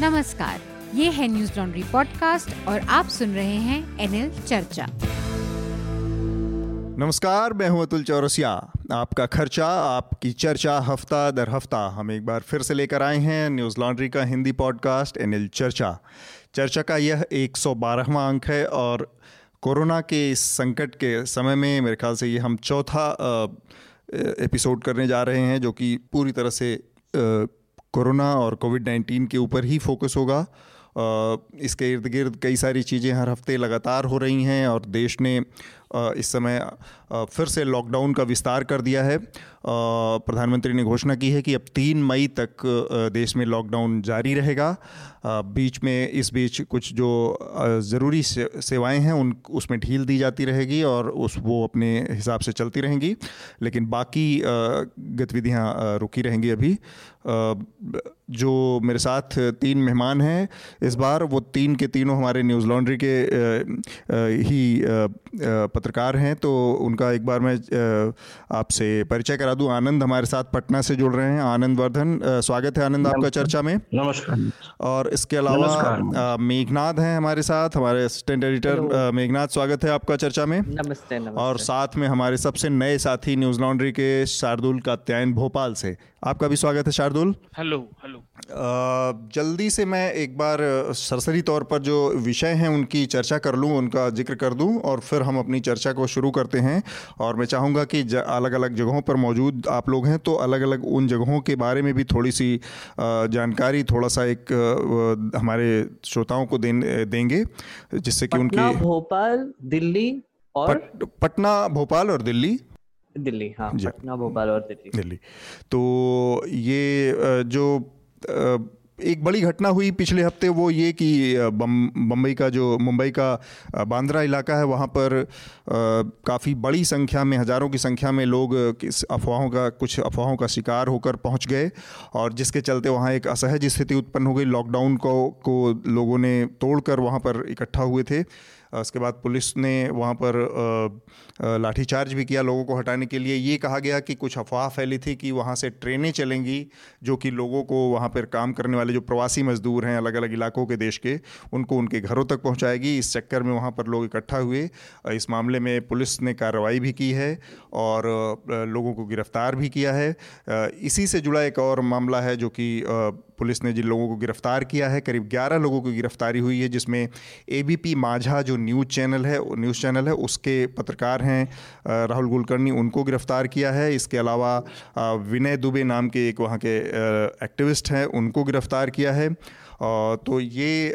नमस्कार, ये है न्यूज़ लॉन्ड्री पॉडकास्ट और आप सुन रहे हैं एनएल चर्चा। नमस्कार, मैं हूँ अतुल चौरसिया। आपका खर्चा, आपकी चर्चा हफ़्ता दर हफ़्ता। हम एक बार फिर से लेकर आए हैं न्यूज़ लॉन्ड्री का हिंदी पॉडकास्ट एनएल चर्चा। चर्चा का यह 112वां अंक है और कोरोना के इस संकट के समय में मेरे ख्याल से ये हम चौथा एपिसोड करने जा रहे हैं जो कि पूरी तरह से कोरोना और कोविड नाइन्टीन के ऊपर ही फोकस होगा। इसके इर्द गिर्द कई सारी चीज़ें हर हफ़्ते लगातार हो रही हैं और देश ने इस समय फिर से लॉकडाउन का विस्तार कर दिया है। प्रधानमंत्री ने घोषणा की है कि अब तीन मई तक देश में लॉकडाउन जारी रहेगा। बीच में, इस बीच कुछ जो ज़रूरी सेवाएँ हैं, उन, उसमें ढील दी जाती रहेगी और उस, वो अपने हिसाब से चलती रहेंगी। लेकिन बाकी गतिविधियाँ रुकी रहेंगी अभी। जो मेरे साथ तीन मेहमान हैं इस बार वो तीन के तीनों हमारे न्यूज़ लॉन्ड्री के ही पत्रकार हैं तो उनका एक बार मैं आपसे परिचय करा दूँ। आनंद हमारे साथ पटना से जुड़ रहे हैं। आनंद वर्धन स्वागत है आनंद आपका चर्चा में। नमस्कार। और इसके अलावा मेघनाथ हैं हमारे साथ। हमारे असिस्टेंट एडिटर मेघनाथ स्वागत है आपका चर्चा में। नमस्ते, नमस्ते। और साथ में हमारे सबसे नए साथी न्यूज़ लॉन्ड्री के शार्दुल कात्यायन भोपाल से। आपका भी स्वागत है शार्दुल। हेलो हेलो जल्दी से मैं एक बार सरसरी तौर पर जो विषय हैं उनकी चर्चा कर लूँ उनका ज़िक्र कर दूँ और फिर हम अपनी चर्चा को शुरू करते हैं। और मैं चाहूँगा कि अलग अलग जगहों पर मौजूद आप लोग हैं तो अलग अलग उन जगहों के बारे में भी थोड़ी सी जानकारी थोड़ा सा एक हमारे श्रोताओं को देंगे जिससे कि उनकी भोपाल दिल्ली और पट, पटना भोपाल और दिल्ली। दिल्ली हाँ पटना भोपाल और दिल्ली। दिल्ली। तो ये जो एक बड़ी घटना हुई पिछले हफ़्ते वो ये कि बम्बई का जो मुंबई का बांद्रा इलाका है वहाँ पर काफ़ी बड़ी संख्या में हज़ारों की संख्या में लोग किस अफवाहों का कुछ अफवाहों का शिकार होकर पहुँच गए और जिसके चलते वहाँ एक असहज स्थिति उत्पन्न हो गई। लॉकडाउन को को लोगों ने तोड़कर वहाँ पर इकट्ठा हुए थे। उसके बाद पुलिस ने वहाँ पर लाठीचार्ज भी किया लोगों को हटाने के लिए। ये कहा गया कि कुछ अफवाह फैली थी कि वहाँ से ट्रेनें चलेंगी, जो कि लोगों को वहाँ पर काम करने वाले जो प्रवासी मजदूर हैं अलग अलग इलाकों के देश के, उनको उनके घरों तक पहुँचाएगी। इस चक्कर में वहाँ पर लोग इकट्ठा हुए। इस मामले में पुलिस ने कार्रवाई भी की है और लोगों को गिरफ़्तार भी किया है। इसी से जुड़ा एक और मामला है जो कि पुलिस ने जिन लोगों को गिरफ़्तार किया है, करीब 11 लोगों की गिरफ्तारी हुई है, जिसमें एबीपी माझा जो न्यूज़ चैनल है, न्यूज़ चैनल है, उसके पत्रकार हैं राहुल कुलकर्णी, उनको गिरफ़्तार किया है। इसके अलावा विनय दुबे नाम के एक वहाँ के एक्टिविस्ट हैं, उनको गिरफ़्तार किया है। तो ये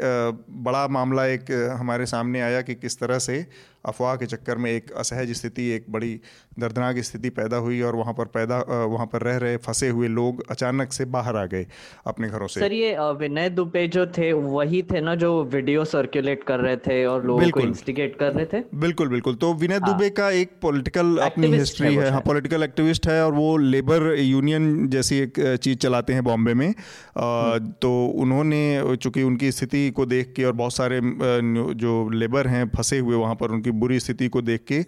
बड़ा मामला एक हमारे सामने आया कि किस तरह से अफवाह के चक्कर में एक असहज स्थिति एक बड़ी दर्दनाक स्थिति पैदा हुई और वहाँ पर पैदा वहाँ पर रह रहे फंसे हुए लोग अचानक से बाहर आ गए अपने घरों से। सर ये विनय दुबे जो थे वही थे ना जो वीडियो सर्कुलेट कर रहे थे और लोगों को इंस्टिगेट कर रहे थे? बिल्कुल बिल्कुल। तो विनय हाँ, दुबे का एक पॉलिटिकल अपनी हिस्ट्री है हाँ पॉलिटिकल एक्टिविस्ट है और वो लेबर यूनियन जैसी एक चीज़ चलाते हैं बॉम्बे में। हम्म। तो उन्होंने चूँकि उनकी स्थिति को देख के और बहुत सारे जो लेबर हैं फंसे हुए वहाँ पर उनकी बुरी स्थिति को देख के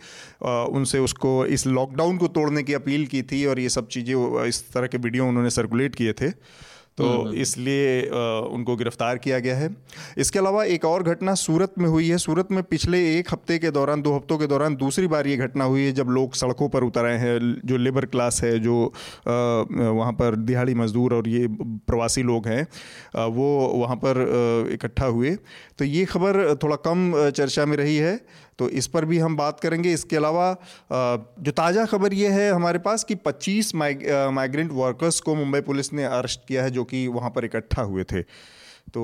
उनसे उसको इस लॉकडाउन को तोड़ने की अपील की थी और ये सब चीज़ें इस तरह के वीडियो उन्होंने सर्कुलेट किए थे। तो हम्म, हम्म। इसलिए उनको गिरफ़्तार किया गया है। इसके अलावा एक और घटना सूरत में हुई है। सूरत में पिछले एक हफ़्ते के दौरान दो हफ्तों के दौरान दूसरी बार ये घटना हुई है जब लोग सड़कों पर उतर आए हैं। जो लेबर क्लास है जो वहाँ पर दिहाड़ी मजदूर और ये प्रवासी लोग हैं वो वहाँ पर इकट्ठा हुए। तो ये खबर थोड़ा कम चर्चा में रही है। तो इस पर भी हम बात करेंगे। इसके अलावा जो ताज़ा खबर ये है हमारे पास कि 25 माइग्रेंट वर्कर्स को मुंबई पुलिस ने अरेस्ट किया है, जो कि वहाँ पर इकट्ठा हुए थे। तो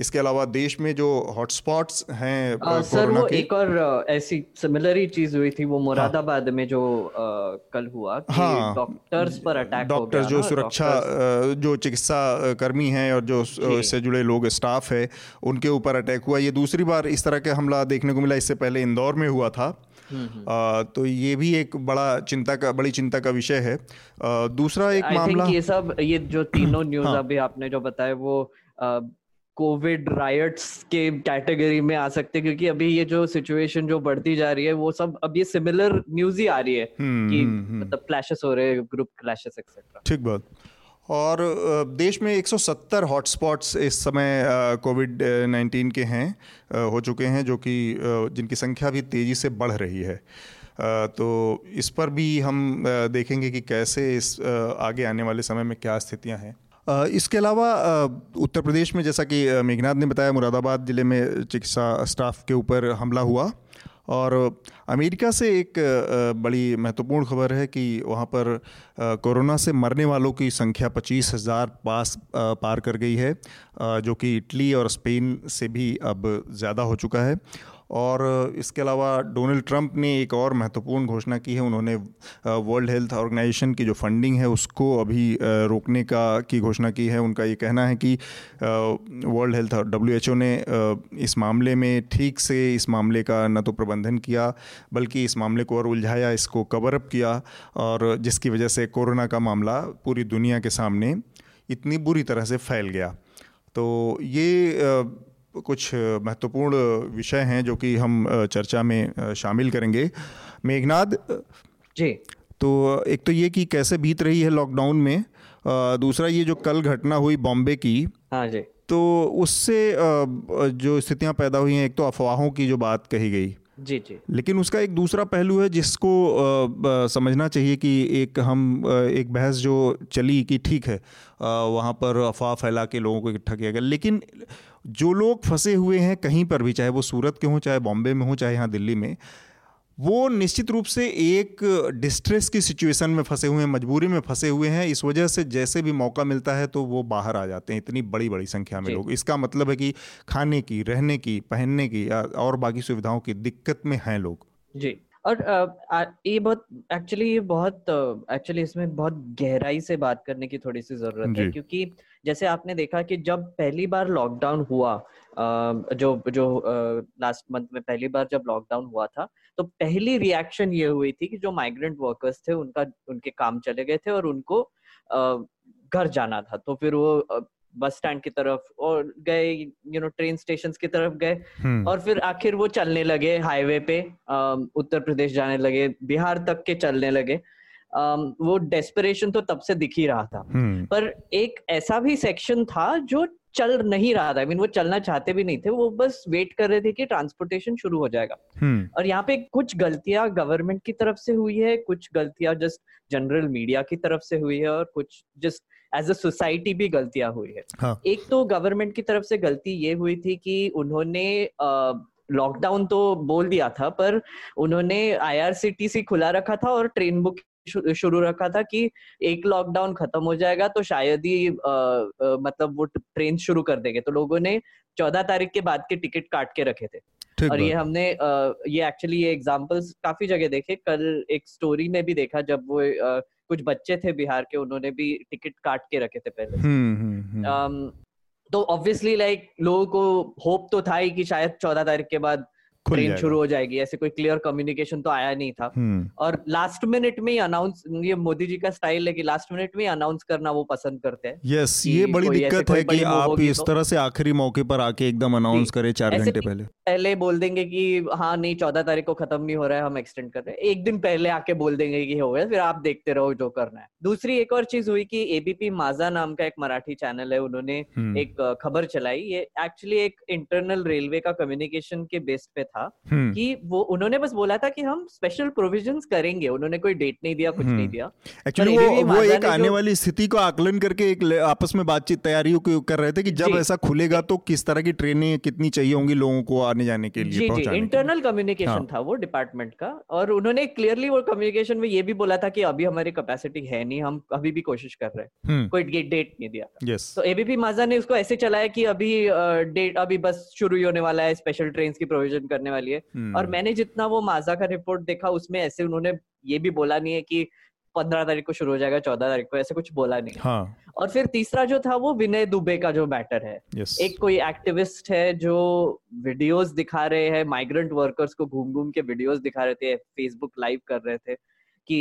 इसके अलावा देश में जो हॉटस्पॉट्स हैं आ, सर वो के... एक और ऐसी सिमिलर ही चीज़ हुई थी वो हाँ। मुरादाबाद हाँ, में जो आ, कल हुआ कि हाँ, डॉक्टर्स पर अटैक डॉक्टर जो सुरक्षा जो चिकित्सा कर्मी हैं और जो इससे जुड़े लोग स्टाफ है उनके ऊपर अटैक हुआ। ये दूसरी बार इस तरह का हमला देखने को मिला इससे पहले इंदौर में हुआ था। हम्म, हम्म। आ, तो ये भी एक बड़ा चिंता का बड़ी चिंता का विषय है। आ, दूसरा एक मामला ये सब ये जो तीनों न्यूज़ हाँ, अभी आपने जो बताया वो कोविड राइट्स के कैटेगरी में आ सकते हैं क्योंकि अभी ये जो सिचुएशन जो बढ़ती जा रही है वो सब अब ये सिमिलर न्यूज़ ही आ रही है हम्म, कि हम्म, हम्म। मतलब क्लैशेस हो रहे हैं ग्रुप क्लैशेस एक्सेट्रा ठीक बात। और देश में 170 हॉटस्पॉट्स इस समय कोविड 19 के हैं हो चुके हैं जो कि जिनकी संख्या भी तेज़ी से बढ़ रही है। तो इस पर भी हम देखेंगे कि कैसे इस आगे आने वाले समय में क्या स्थितियाँ हैं। इसके अलावा उत्तर प्रदेश में जैसा कि मेघनाथ ने बताया, मुरादाबाद ज़िले में चिकित्सा स्टाफ के ऊपर हमला हुआ। और अमेरिका से एक बड़ी महत्वपूर्ण खबर है कि वहाँ पर कोरोना से मरने वालों की संख्या पच्चीस हज़ार पास पार कर गई है। जो कि इटली और स्पेन से भी अब ज़्यादा हो चुका है। और इसके अलावा डोनाल्ड ट्रंप ने एक और महत्वपूर्ण घोषणा की है। उन्होंने वर्ल्ड हेल्थ ऑर्गेनाइजेशन की जो फंडिंग है, उसको अभी रोकने का, की घोषणा की है। उनका ये कहना है कि वर्ल्ड हेल्थ डब्ल्यू एच ने इस मामले में ठीक से इस मामले का न तो प्रबंधन किया, बल्कि इस मामले को और उलझाया, इसको कवर अप किया और जिसकी वजह से कोरोना का मामला पूरी दुनिया के सामने इतनी बुरी तरह से फैल गया। तो ये कुछ महत्वपूर्ण विषय हैं जो कि हम चर्चा में शामिल करेंगे। मेघनाद जी। तो एक तो ये कि कैसे बीत रही है लॉकडाउन में दूसरा ये जो कल घटना हुई बॉम्बे की हाँ जी। तो उससे जो स्थितियाँ पैदा हुई हैं एक तो अफवाहों की जो बात कही गई। जी जी। लेकिन उसका एक दूसरा पहलू है जिसको आ, समझना चाहिए कि एक हम एक बहस जो चली कि ठीक है वहाँ पर अफवाह फैला के लोगों को इकट्ठा किया गया। लेकिन जो लोग फंसे हुए हैं कहीं पर भी चाहे वो सूरत के हों चाहे बॉम्बे में हों चाहे यहाँ दिल्ली में वो निश्चित रूप से एक डिस्ट्रेस की सिचुएशन में फंसे हुए हैं मजबूरी में फंसे हुए हैं। इस वजह से जैसे भी मौका मिलता है तो वो बाहर आ जाते हैं। इतनी बड़ी बड़ी संख्या में लोग। इसका मतलब है कि खाने की रहने की पहनने की और बाकी सुविधाओं की दिक्कत में हैं लोग। जी। और ये बहुत एक्चुअली ये बहुत एक्चुअली इसमें बहुत गहराई से बात करने की थोड़ी सी ज़रूरत है। क्योंकि जैसे आपने देखा कि जब पहली बार लॉकडाउन हुआ जो जो लास्ट मंथ में पहली बार जब लॉकडाउन हुआ था तो पहली रिएक्शन ये हुई थी कि जो माइग्रेंट वर्कर्स थे उनका उनके काम चले गए थे और उनको घर जाना था तो फिर वो बस स्टैंड की तरफ़ और गए यू नो ट्रेन स्टेशन की तरफ़ गए हम्म। और फिर आखिर वो चलने लगे हाईवे पे उत्तर प्रदेश जाने लगे बिहार तक के चलने लगे वो डेस्परेशन तो तब से दिख ही रहा था हम्म। पर एक ऐसा भी सेक्शन था जो चल नहीं रहा था आई मीन वो चलना चाहते भी नहीं थे वो बस वेट कर रहे थे कि ट्रांसपोर्टेशन शुरू हो जाएगा हम्म। और यहाँ पे कुछ गलतियाँ गवर्नमेंट की तरफ़ से हुई है कुछ गलतियाँ जस्ट जनरल मीडिया की तरफ़ से हुई है और कुछ जस्ट एज अ सोसाइटी भी गलतियाँ हुई है हाँ. एक तो गवर्नमेंट की तरफ़ से गलती ये हुई थी कि उन्होंने लॉकडाउन तो बोल दिया था पर उन्होंने आईआरसीटीसी खुला रखा था और ट्रेन बुक शुरू रखा था कि एक लॉकडाउन खत्म हो जाएगा तो शायद ही मतलब वो ट्रेन शुरू कर देंगे। तो लोगों ने चौदह तारीख के बाद के टिकट काट के रखे थे। और ये हमने आ, ये एक्चुअली ये एग्जांपल्स काफ़ी जगह देखे। कल एक स्टोरी में भी देखा जब वो आ, कुछ बच्चे थे बिहार के उन्होंने भी टिकट काट के रखे थे पहले। हम्म, हम्म, हम्म। तो ऑब्वियसली लाइक लोगों को होप तो था ही कि शायद चौदह तारीख के बाद ट्रेन शुरू हो जाएगी ऐसे कोई क्लियर कम्युनिकेशन तो आया नहीं था। हम्म। और लास्ट मिनट में ही अनाउंस ये मोदी जी का स्टाइल है कि लास्ट मिनट में ही अनाउंस करना वो पसंद करते हैं यस ये बड़ी दिक्कत है कि आप इस तो। तरह से आखिरी मौके पर आके एकदम अनाउंस करें चार घंटे पहले। पहले बोल देंगे कि हाँ नहीं चौदह तारीख को खत्म नहीं हो रहा है हम एक्सटेंड कर रहे हैं। एक दिन पहले आके बोल देंगे कि हो गया फिर आप देखते रहो जो करना है। दूसरी एक और चीज़ हुई कि एबीपी माजा नाम का एक मराठी चैनल है उन्होंने हम्म। एक खबर चलाई। ये एक्चुअली एक इंटरनल रेलवे का कम्युनिकेशन के बेस पे था हम्म। कि वो उन्होंने बस बोला था कि हम स्पेशल प्रोविज़न करेंगे उन्होंने कोई डेट नहीं दिया कुछ नहीं हम्म। दिया एक्चुअली वो, वो एक आने वाली स्थिति को आकलन करके एक आपस में बातचीत तैयारियों कर रहे थे कि जब ऐसा खुलेगा तो किस तरह की ट्रेनें कितनी चाहिए होंगी लोगों को आने जाने के लिए जी जी इंटरनल कम्युनिकेशन हाँ. था वो डिपार्टमेंट का और उन्होंने क्लियरली वो कम्युनिकेशन में ये भी बोला था कि अभी हमारी कैपेसिटी है नहीं हम अभी भी कोशिश कर रहे हैं हम्म। कोई डेट नहीं दिया तो एबीपी माजा ने उसको ऐसे चलाया कि अभी डेट अभी बस शुरू ही होने वाला है स्पेशल ट्रेन की प्रोविज़न करने वाली है hmm. और मैंने जितना वो माजा का रिपोर्ट देखा उसमें ऐसे उन्होंने ये भी बोला नहीं है कि पंद्रह तारीख को शुरू हो जाएगा चौदह तारीख को ऐसे कुछ बोला नहीं हाँ. और फिर तीसरा जो था वो विनय दुबे का जो मैटर है yes. एक कोई एक्टिविस्ट है जो वीडियोस दिखा रहे हैं माइग्रेंट वर्कर्स को घूम घूम के वीडियोस दिखा रहे थे फेसबुक लाइव कर रहे थे कि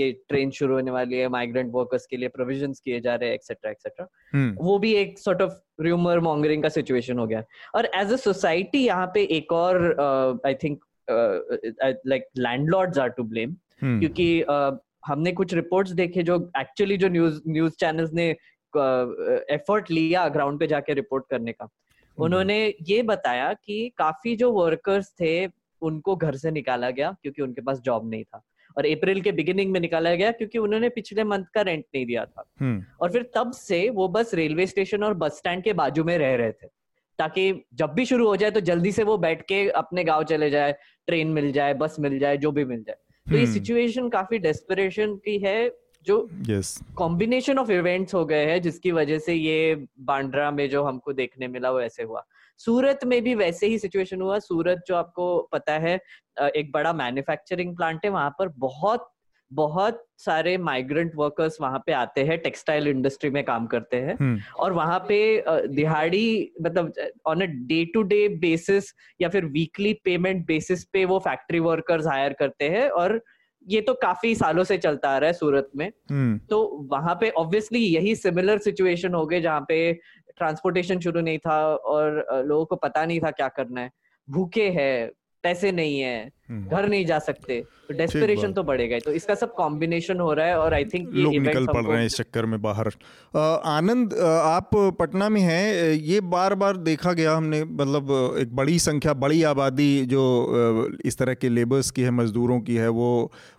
ये ट्रेन शुरू होने वाली है माइग्रेंट वर्कर्स के लिए प्रोविज़न किए जा रहे हैं एक्सेट्रा एक्सेट्रा hmm. वो भी एक सॉर्ट ऑफ़ र्यूमर मॉन्गरिंग का सिचुएशन हो गया। और एज अ सोसाइटी यहाँ पे एक और I think like landlords are to blame क्योंकि हमने कुछ रिपोर्ट्स देखे जो एक्चुअली जो न्यूज़ न्यूज़ चैनल्स ने एफर्ट लिया ग्राउंड पे जाके रिपोर्ट करने का। हम्म। उन्होंने ये बताया कि काफ़ी जो वर्कर्स थे उनको घर से निकाला गया क्योंकि उनके पास जॉब नहीं था। और अप्रैल के बिगिनिंग में निकाला गया क्योंकि उन्होंने पिछले मंथ का रेंट नहीं दिया था। हम्म। और फिर तब से वो बस रेलवे स्टेशन और बस स्टैंड के बाजू में रह रहे थे। ताकि जब भी शुरू हो जाए तो जल्दी से वो बैठ के अपने गाँव चले जाए ट्रेन मिल जाए बस मिल जाए जो भी मिल जाए। तो ये सिचुएशन हम्म। काफ़ी डेस्परेशन की है जो कॉम्बिनेशन ऑफ़ इवेंट्स हो गए हैं जिसकी वजह से ये बांड्रा में जो हमको देखने मिला वो ऐसे हुआ। सूरत में भी वैसे ही सिचुएशन हुआ। सूरत जो आपको पता है एक बड़ा मैन्युफैक्चरिंग प्लांट है। वहाँ पर बहुत बहुत सारे माइग्रेंट वर्कर्स वहाँ पे आते हैं टेक्सटाइल इंडस्ट्री में काम करते हैं। हम्म। और वहाँ पे दिहाड़ी मतलब on a day to day basis या फिर वीकली पेमेंट बेसिस पे वो फैक्ट्री वर्कर्स हायर करते हैं। और ये तो काफ़ी सालों से चलता आ रहा है सूरत में। हम्म। तो वहाँ पे ऑब्वियसली यही सिमिलर सिचुएशन हो गए जहाँ पे ट्रांसपोर्टेशन शुरू नहीं था और लोगों को पता नहीं था क्या करना है। भूखे हैं पैसे नहीं है हम्म। घर नहीं जा सकते। तो डेस्पिरेशन तो बढ़ेगा तो इसका सब कॉम्बिनेशन हो रहा है और आई थिंक लोग निकल पड़ रहे हैं इस चक्कर में बाहर। आनंद आप पटना में हैं ये बार बार देखा गया हमने मतलब एक बड़ी संख्या बड़ी आबादी जो इस तरह के लेबर्स की है मजदूरों की है वो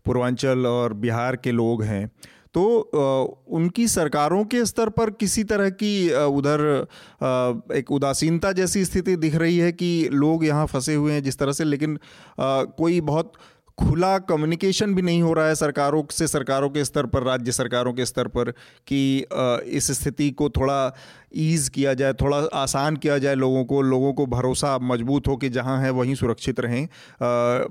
पूर्वांचल और बिहार के लोग हैं। तो उनकी सरकारों के स्तर पर किसी तरह की उधर एक उदासीनता जैसी स्थिति दिख रही है कि लोग यहाँ फंसे हुए हैं जिस तरह से, लेकिन कोई बहुत खुला कम्युनिकेशन भी नहीं हो रहा है सरकारों से, सरकारों के स्तर पर, राज्य सरकारों के स्तर पर कि इस स्थिति को थोड़ा ईज़ किया जाए, थोड़ा आसान किया जाए लोगों को लोगों को भरोसा मज़बूत हो कि जहाँ है वहीं सुरक्षित रहें।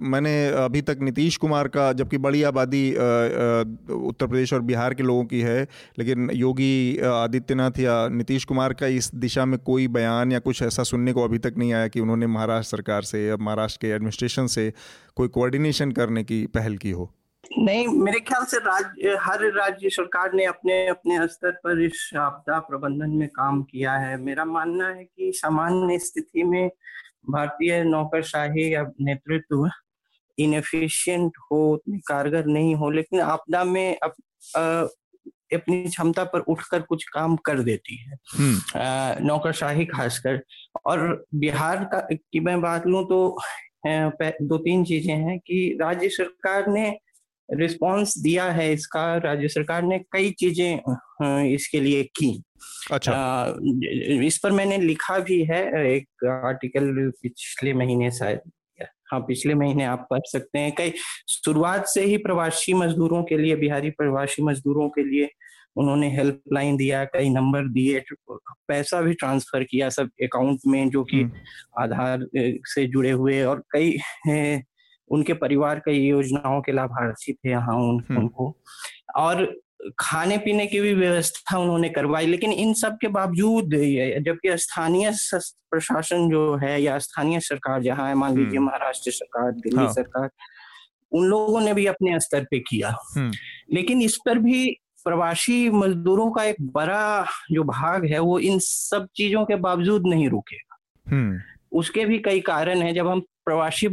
मैंने अभी तक नीतीश कुमार का, जबकि बड़ी आबादी उत्तर प्रदेश और बिहार के लोगों की है, लेकिन योगी आदित्यनाथ या नीतीश कुमार का इस दिशा में कोई बयान या कुछ ऐसा सुनने को अभी तक नहीं आया कि उन्होंने महाराष्ट्र सरकार से या महाराष्ट्र के एडमिनिस्ट्रेशन से कोई कोऑर्डिनेशन करने की पहल की हो। नहीं मेरे ख्याल से राज्य हर राज्य सरकार ने अपने अपने स्तर पर इस आपदा प्रबंधन में काम किया है। मेरा मानना है कि सामान्य स्थिति में भारतीय नौकरशाही या नेतृत्व इनएफिशिएंट हो कारगर नहीं हो लेकिन आपदा में अप, आ, अपनी क्षमता पर उठकर कुछ काम कर देती है। हम्म। नौकरशाही खासकर। और बिहार का की मैं बात लूँ तो दो तीन चीज़ें हैं कि राज्य सरकार ने रिस्पांस दिया है इसका राज्य सरकार ने कई चीज़ें इसके लिए की। अच्छा। आ, इस पर मैंने लिखा भी है एक आर्टिकल पिछले महीने शायद हाँ पिछले महीने आप पढ़ सकते हैं। कई शुरुआत से ही प्रवासी मजदूरों के लिए बिहारी प्रवासी मजदूरों के लिए उन्होंने हेल्पलाइन दिया कई नंबर दिए पैसा भी ट्रांसफ़र किया सब अकाउंट में जो कि हम्म। आधार से जुड़े हुए और कई उनके परिवार कई योजनाओं के लाभार्थी थे यहाँ उन। उनको और खाने पीने की भी व्यवस्था उन्होंने करवाई लेकिन इन सब के बावजूद जबकि स्थानीय प्रशासन जो है या स्थानीय सरकार जहाँ है मान लीजिए। महाराष्ट्र सरकार दिल्ली हाँ। सरकार उन लोगों ने भी अपने स्तर पे किया। लेकिन इस पर भी प्रवासी मजदूरों का एक बड़ा जो भाग है वो इन सब चीज़ों के बावजूद नहीं रुकेगा उसके भी कई कारण हैं। जब हम प्रवासी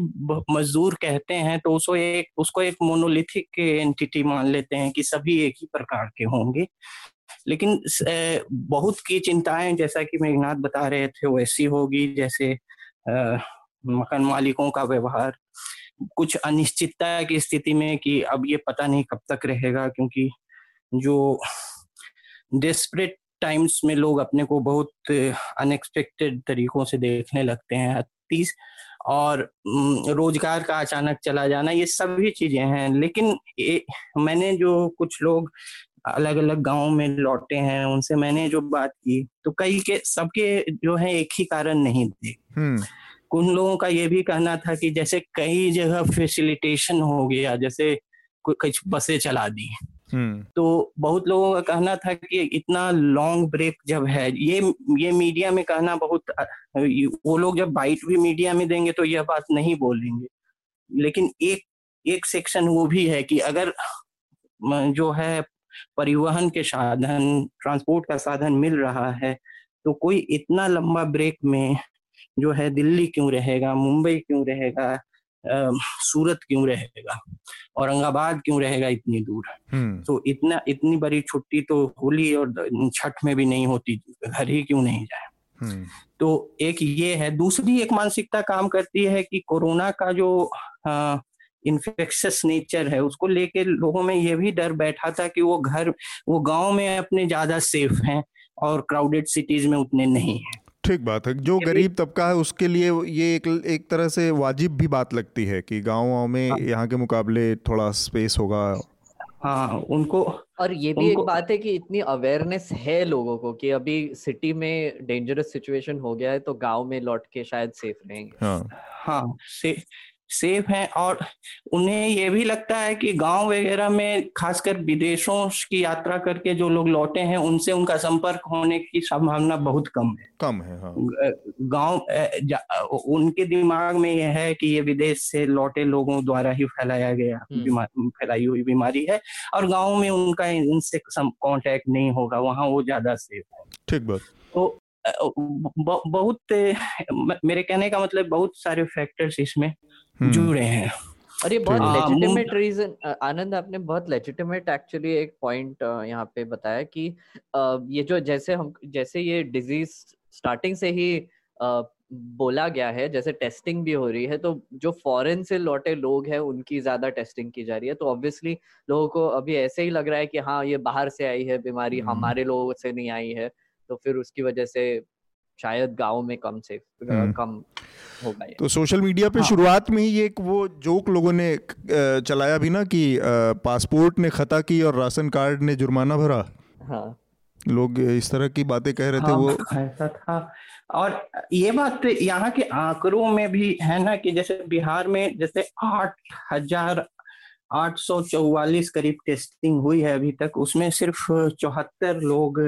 मजदूर कहते हैं तो उसको एक उसको एक मोनोलिथिक एंटिटी मान लेते हैं कि सभी एक ही प्रकार के होंगे। लेकिन बहुत की चिंताएँ, जैसा कि मेघनाथ बता रहे थे वैसी होगी, जैसे मकान मालिकों का व्यवहार। कुछ अनिश्चितता की स्थिति में कि अब ये पता नहीं कब तक रहेगा, क्योंकि जो डेस्परेट टाइम्स में लोग अपने को बहुत अनएक्सपेक्टेड तरीकों से देखने लगते हैं तीस और रोज़गार का अचानक चला जाना ये सभी चीज़ें हैं। लेकिन ए, मैंने जो कुछ लोग अलग अलग गाँव में लौटे हैं उनसे मैंने जो बात की तो कई के सबके जो है एक ही कारण नहीं थे। उन लोगों का ये भी कहना था कि जैसे कई जगह फैसिलिटेशन हो गया जैसे कुछ बसें चला दी। तो बहुत लोगों का कहना था कि इतना लॉन्ग ब्रेक जब है, ये ये मीडिया में कहना बहुत वो लोग जब बाइट भी मीडिया में देंगे तो यह बात नहीं बोलेंगे। लेकिन एक एक सेक्शन वो भी है कि अगर जो है परिवहन के साधन ट्रांसपोर्ट का साधन मिल रहा है तो कोई इतना लंबा ब्रेक में जो है दिल्ली क्यों रहेगा, मुंबई क्यों रहेगा सूरत क्यों रहेगा? औरंगाबाद क्यों रहेगा इतनी दूर? हम्म। तो इतना इतनी बड़ी छुट्टी तो होली और छठ में भी नहीं होती घर ही क्यों नहीं जाए? हम्म। तो एक ये है। दूसरी एक मानसिकता काम करती है कि कोरोना का जो इन्फेक्शस नेचर है उसको लेके लोगों में ये भी डर बैठा था कि वो घर वो गाँव में अपने ज़्यादा सेफ़ हैं और क्राउडेड सिटीज़ में उतने नहीं है। ठीक बात है। जो गरीब तबका है उसके लिए ये एक एक तरह से वाजिब भी बात लगती है कि गाँव में हाँ। यहाँ के मुकाबले थोड़ा स्पेस होगा। हाँ उनको और ये भी एक बात है कि इतनी अवेयरनेस है लोगों को कि अभी सिटी में डेंजरस सिचुएशन हो गया है तो गाँव में लौट के शायद सेफ़ रहेंगे। हाँ। हाँ से, सेफ़ हैं और उन्हें ये भी लगता है कि गाँव वगैरह में खासकर विदेशों की यात्रा करके जो लोग लौटे हैं उनसे उनका संपर्क होने की संभावना बहुत कम है कम है हाँ। गाँव उनके दिमाग में यह है कि ये विदेश से लौटे लोगों द्वारा ही फैलाया गया हम्म। फैलाई हुई बीमारी है और गाँव में उनका इनसे कॉन्टेक्ट नहीं होगा वहाँ वो ज़्यादा सेफ़ है ठीक बात तो बहुत मेरे कहने का मतलब बहुत सारे फैक्टर्स इसमें। जुड़े हैं। और ये बहुत लेजिटिमेट रीजन आनंद आपने बहुत लेजिटिमेट एक्चुअली एक पॉइंट यहाँ पे बताया कि ये जो जैसे हम जैसे ये डिज़ीज़ स्टार्टिंग से ही बोला गया है जैसे टेस्टिंग भी हो रही है तो जो फॉरेन से लौटे लोग हैं उनकी ज़्यादा टेस्टिंग की जा रही है तो ऑब्वियसली लोगों को अभी ऐसे ही लग रहा है कि हाँ ये बाहर से आई है बीमारी हम्म। हमारे लोगों से नहीं आई है तो फिर उसकी वजह से शायद गाँव में कम से हम्म। कम होगा तो सोशल मीडिया पे हाँ. शुरुआत में ही एक वो जोक लोगों ने चलाया भी ना कि पासपोर्ट ने खता की और राशन कार्ड ने जुर्माना भरा हाँ लोग इस तरह की बातें कह रहे थे हाँ, वो ऐसा था और ये बात तो यहाँ के आंकड़ों में भी है ना कि जैसे बिहार में जैसे आठ हज़ार आठ सौ चौवालीस करीब टेस्टिंग हुई है अभी तक उसमें सिर्फ़ चौहत्तर लोग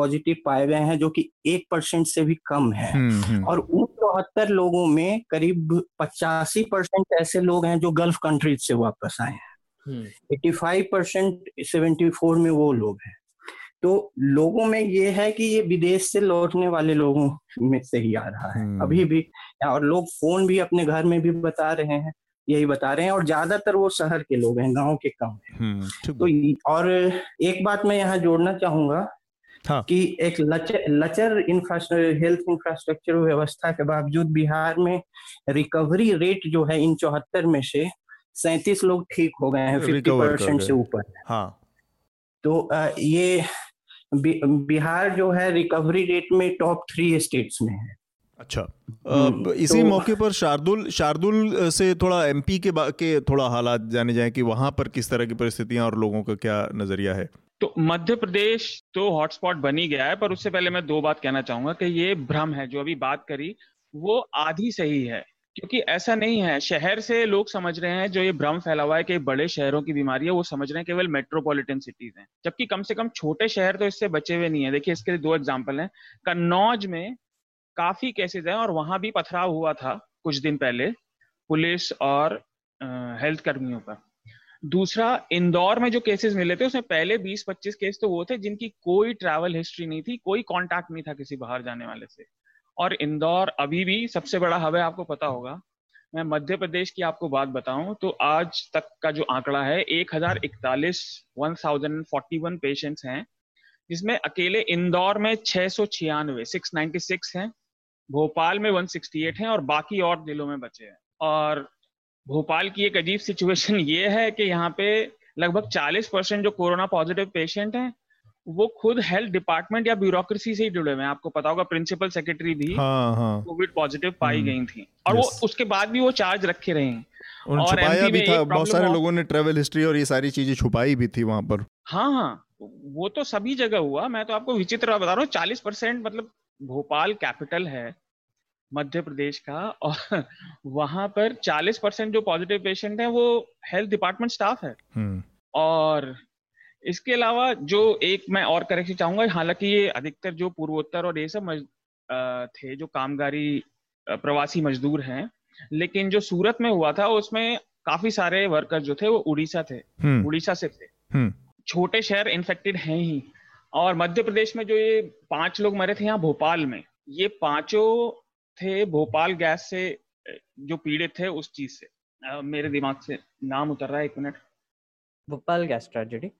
पॉजिटिव पाए गए हैं जो कि एक परसेंट से भी कम है। हम्म, हम्म। और उन चौहत्तर लोगों में करीब पचासी परसेंट ऐसे लोग हैं जो गल्फ कंट्रीज़ से वापस आए हैं। Eighty five percent seventy four में वो लोग हैं। तो लोगों में ये है कि ये विदेश से लौटने वाले लोगों में से ही आ रहा है। हम्म। अभी भी और लोग फ़ोन भी अपने घर में भी बता रहे हैं यही बता रहे हैं और ज़्यादातर वो शहर के लोग हैं गाँव के कम है। तो और एक बात मैं यहाँ जोड़ना चाहूँगा हाँ. कि एक लचर लचर इंफ्रास्ट्रक्चर हेल्थ इंफ्रास्ट्रक्चर व्यवस्था के बावजूद बिहार में रिकवरी रेट जो है इन चौहत्तर में से सैतीस लोग ठीक हो गए हैं फिफ्टी परसेंट से ऊपर। हाँ। तो ये बिहार जो है रिकवरी रेट में टॉप थ्री स्टेट्स में है। अच्छा। हम्म, इसी तो, मौके पर शार्दुल शार्दुल से थोड़ा एमपी के के थोड़ा हालात जाने जाए कि वहाँ पर किस तरह की परिस्थितियाँ और लोगों का क्या नज़रिया है? तो मध्य प्रदेश तो हॉटस्पॉट बन गया है, पर उससे पहले मैं दो बात कहना चाहूँगा कि ये भ्रम है, जो अभी बात करी, वो आधी सही है। क्योंकि ऐसा नहीं है, शहर से लोग समझ रहे हैं, जो ये भ्रम फैला हुआ है कि बड़े शहरों की बीमारी है, वो समझ रहे हैं केवल मेट्रोपॉलिटन सिटीज़ हैं। जबकि कम से कम छोटे शहर तो इससे बचे हुए नहीं है। देखिए, इसके लिए दो एग्ज़ाम्पल हैं। कन्नौज में काफ़ी केसेस हैं और वहाँ भी पथराव हुआ था कुछ दिन पहले, पुलिस और हेल्थ कर्मियों पर। दूसरा, इंदौर में जो केसेस मिले थे, उसमें पहले 20-25 केस तो वो थे, जिनकी कोई ट्रैवल हिस्ट्री नहीं थी, कोई कांटेक्ट नहीं था किसी बाहर जाने वाले से। और इंदौर अभी भी सबसे बड़ा हब है, आपको पता होगा। मैं मध्य प्रदेश की आपको बात बताऊँ तो आज तक का जो आंकड़ा है, एक हज़ार इकतालीस one thousand forty one patients हैं, जिसमें अकेले इंदौर में छह सौ छियानवे सिक्स हैं, भोपाल में वन सिक्सटी एट हैं, और बाकी और जिलों में बचे हैं। और भोपाल की एक अजीब सिचुएशन ये है कि यहाँ पे लगभग 40 परसेंट जो कोरोना पॉजिटिव पेशेंट हैं वो खुद हेल्थ डिपार्टमेंट या ब्यूरोक्रेसी से ही जुड़े हुए हैं। आपको पता होगा प्रिंसिपल सेक्रेटरी भी हाँ, हाँ. कोविड पॉजिटिव पाई हम्म, गई थी। और वो उसके बाद भी वो चार्ज रखे रहे हैं। और छुपाया भी था बहुत सारे लोगों ने ट्रेवल हिस्ट्री और ये सारी चीज़ें छुपाई भी थी वहाँ पर। हाँ हाँ। वो तो सभी जगह हुआ। मैं तो आपको विचित्र बता रहा हूँ चालीस परसेंट मतलब भोपाल कैपिटल है। मध्य प्रदेश का और वहाँ पर 40 परसेंट जो पॉजिटिव पेशेंट हैं वो हेल्थ डिपार्टमेंट स्टाफ है। और इसके अलावा जो एक मैं और करेक्शन चाहूँगा हालाँकि ये अधिकतर जो पूर्वोत्तर और ये सब मज, थे जो कामगारी प्रवासी मजदूर हैं लेकिन जो सूरत में हुआ था उसमें काफ़ी सारे वर्कर जो थे वो उड़ीसा थे हम्म। उड़ीसा से थे हम्म। छोटे शहर इन्फेक्टेड हैं ही और मध्य प्रदेश में जो ये पाँच लोग मरे थे यहाँ भोपाल में ये पाँचों थे भोपाल गैस से जो पीड़ित थे उस चीज़ से। आ, मेरे दिमाग से नाम उतर रहा है एक minute. Bhopal gas tragedy?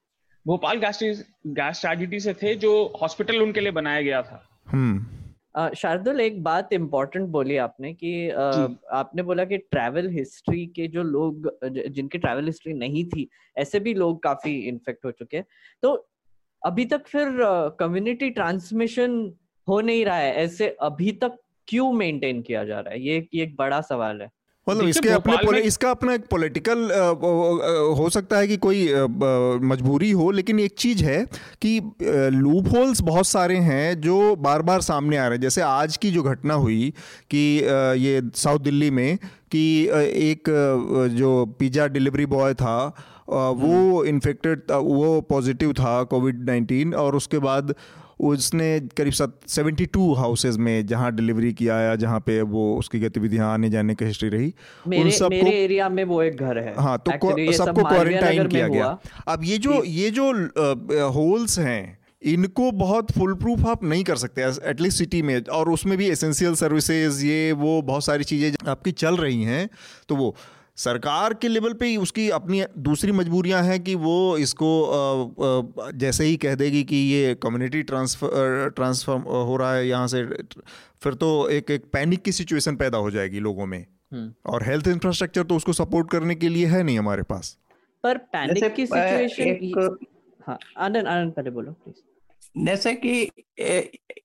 Bhopal gas gas tragedy से थे जो हॉस्पिटल उनके लिए बनाया गया था। हम्म। शार्दुल एक बात इम्पोर्टेंट बोली आपने कि आपने बोला कि ट्रैवल हिस्ट्री के जो लोग जिनकी ट्रैवल हिस्ट्री नहीं थी ऐसे भी लोग काफ़ी इन्फेक्ट हो चुके हैं। तो अभी तक फिर कम्युनिटी ट्रांसमिशन हो नहीं रहा है। ऐसे अभी तक क्यों मेंटेन किया जा रहा है? ये एक बड़ा सवाल है। मतलब इसके अपने इसका अपना एक पॉलिटिकल हो सकता है कि कोई मजबूरी हो लेकिन एक चीज़ है कि लूप होल्स बहुत सारे हैं जो बार बार सामने आ रहे हैं। जैसे आज की जो घटना हुई कि ये साउथ दिल्ली में कि एक जो पिज़्ज़ा डिलीवरी बॉय था वो इन्फेक्टेड हम्म। वो पॉजिटिव था कोविड नाइन्टीन और उसके बाद उसने करीब सेवेंटी टू हाउसेज में जहाँ डिलीवरी किया या जहाँ पे वो उसकी गतिविधियाँ आने जाने की हिस्ट्री रही मेरे, उन सब मेरे एरिया में वो एक घर है। हाँ तो सबको क्वारंटाइन किया गया। अब ये जो ये जो होल्स हैं इनको बहुत फुल प्रूफ आप नहीं कर सकते एटलीस्ट सिटी में। और उसमें भी एसेंशियल सर्विसेज़ ये वो बहुत सारी चीज़ें आपकी चल रही हैं तो वो सरकार के लेवल पे उसकी अपनी दूसरी मजबूरियाँ हैं कि वो इसको जैसे ही कह देगी कि ये कम्युनिटी ट्रांसफ़र ट्रांसफ़र हो रहा है यहाँ से फिर तो एक एक पैनिक की सिचुएशन पैदा हो जाएगी लोगों में। हम्म। और हेल्थ इंफ्रास्ट्रक्चर तो उसको सपोर्ट करने के लिए है नहीं हमारे पास। पर पैनिक की सिचुएशन हाँ आनंद आनंद पहले बोलो प्लीज़ जैसे कि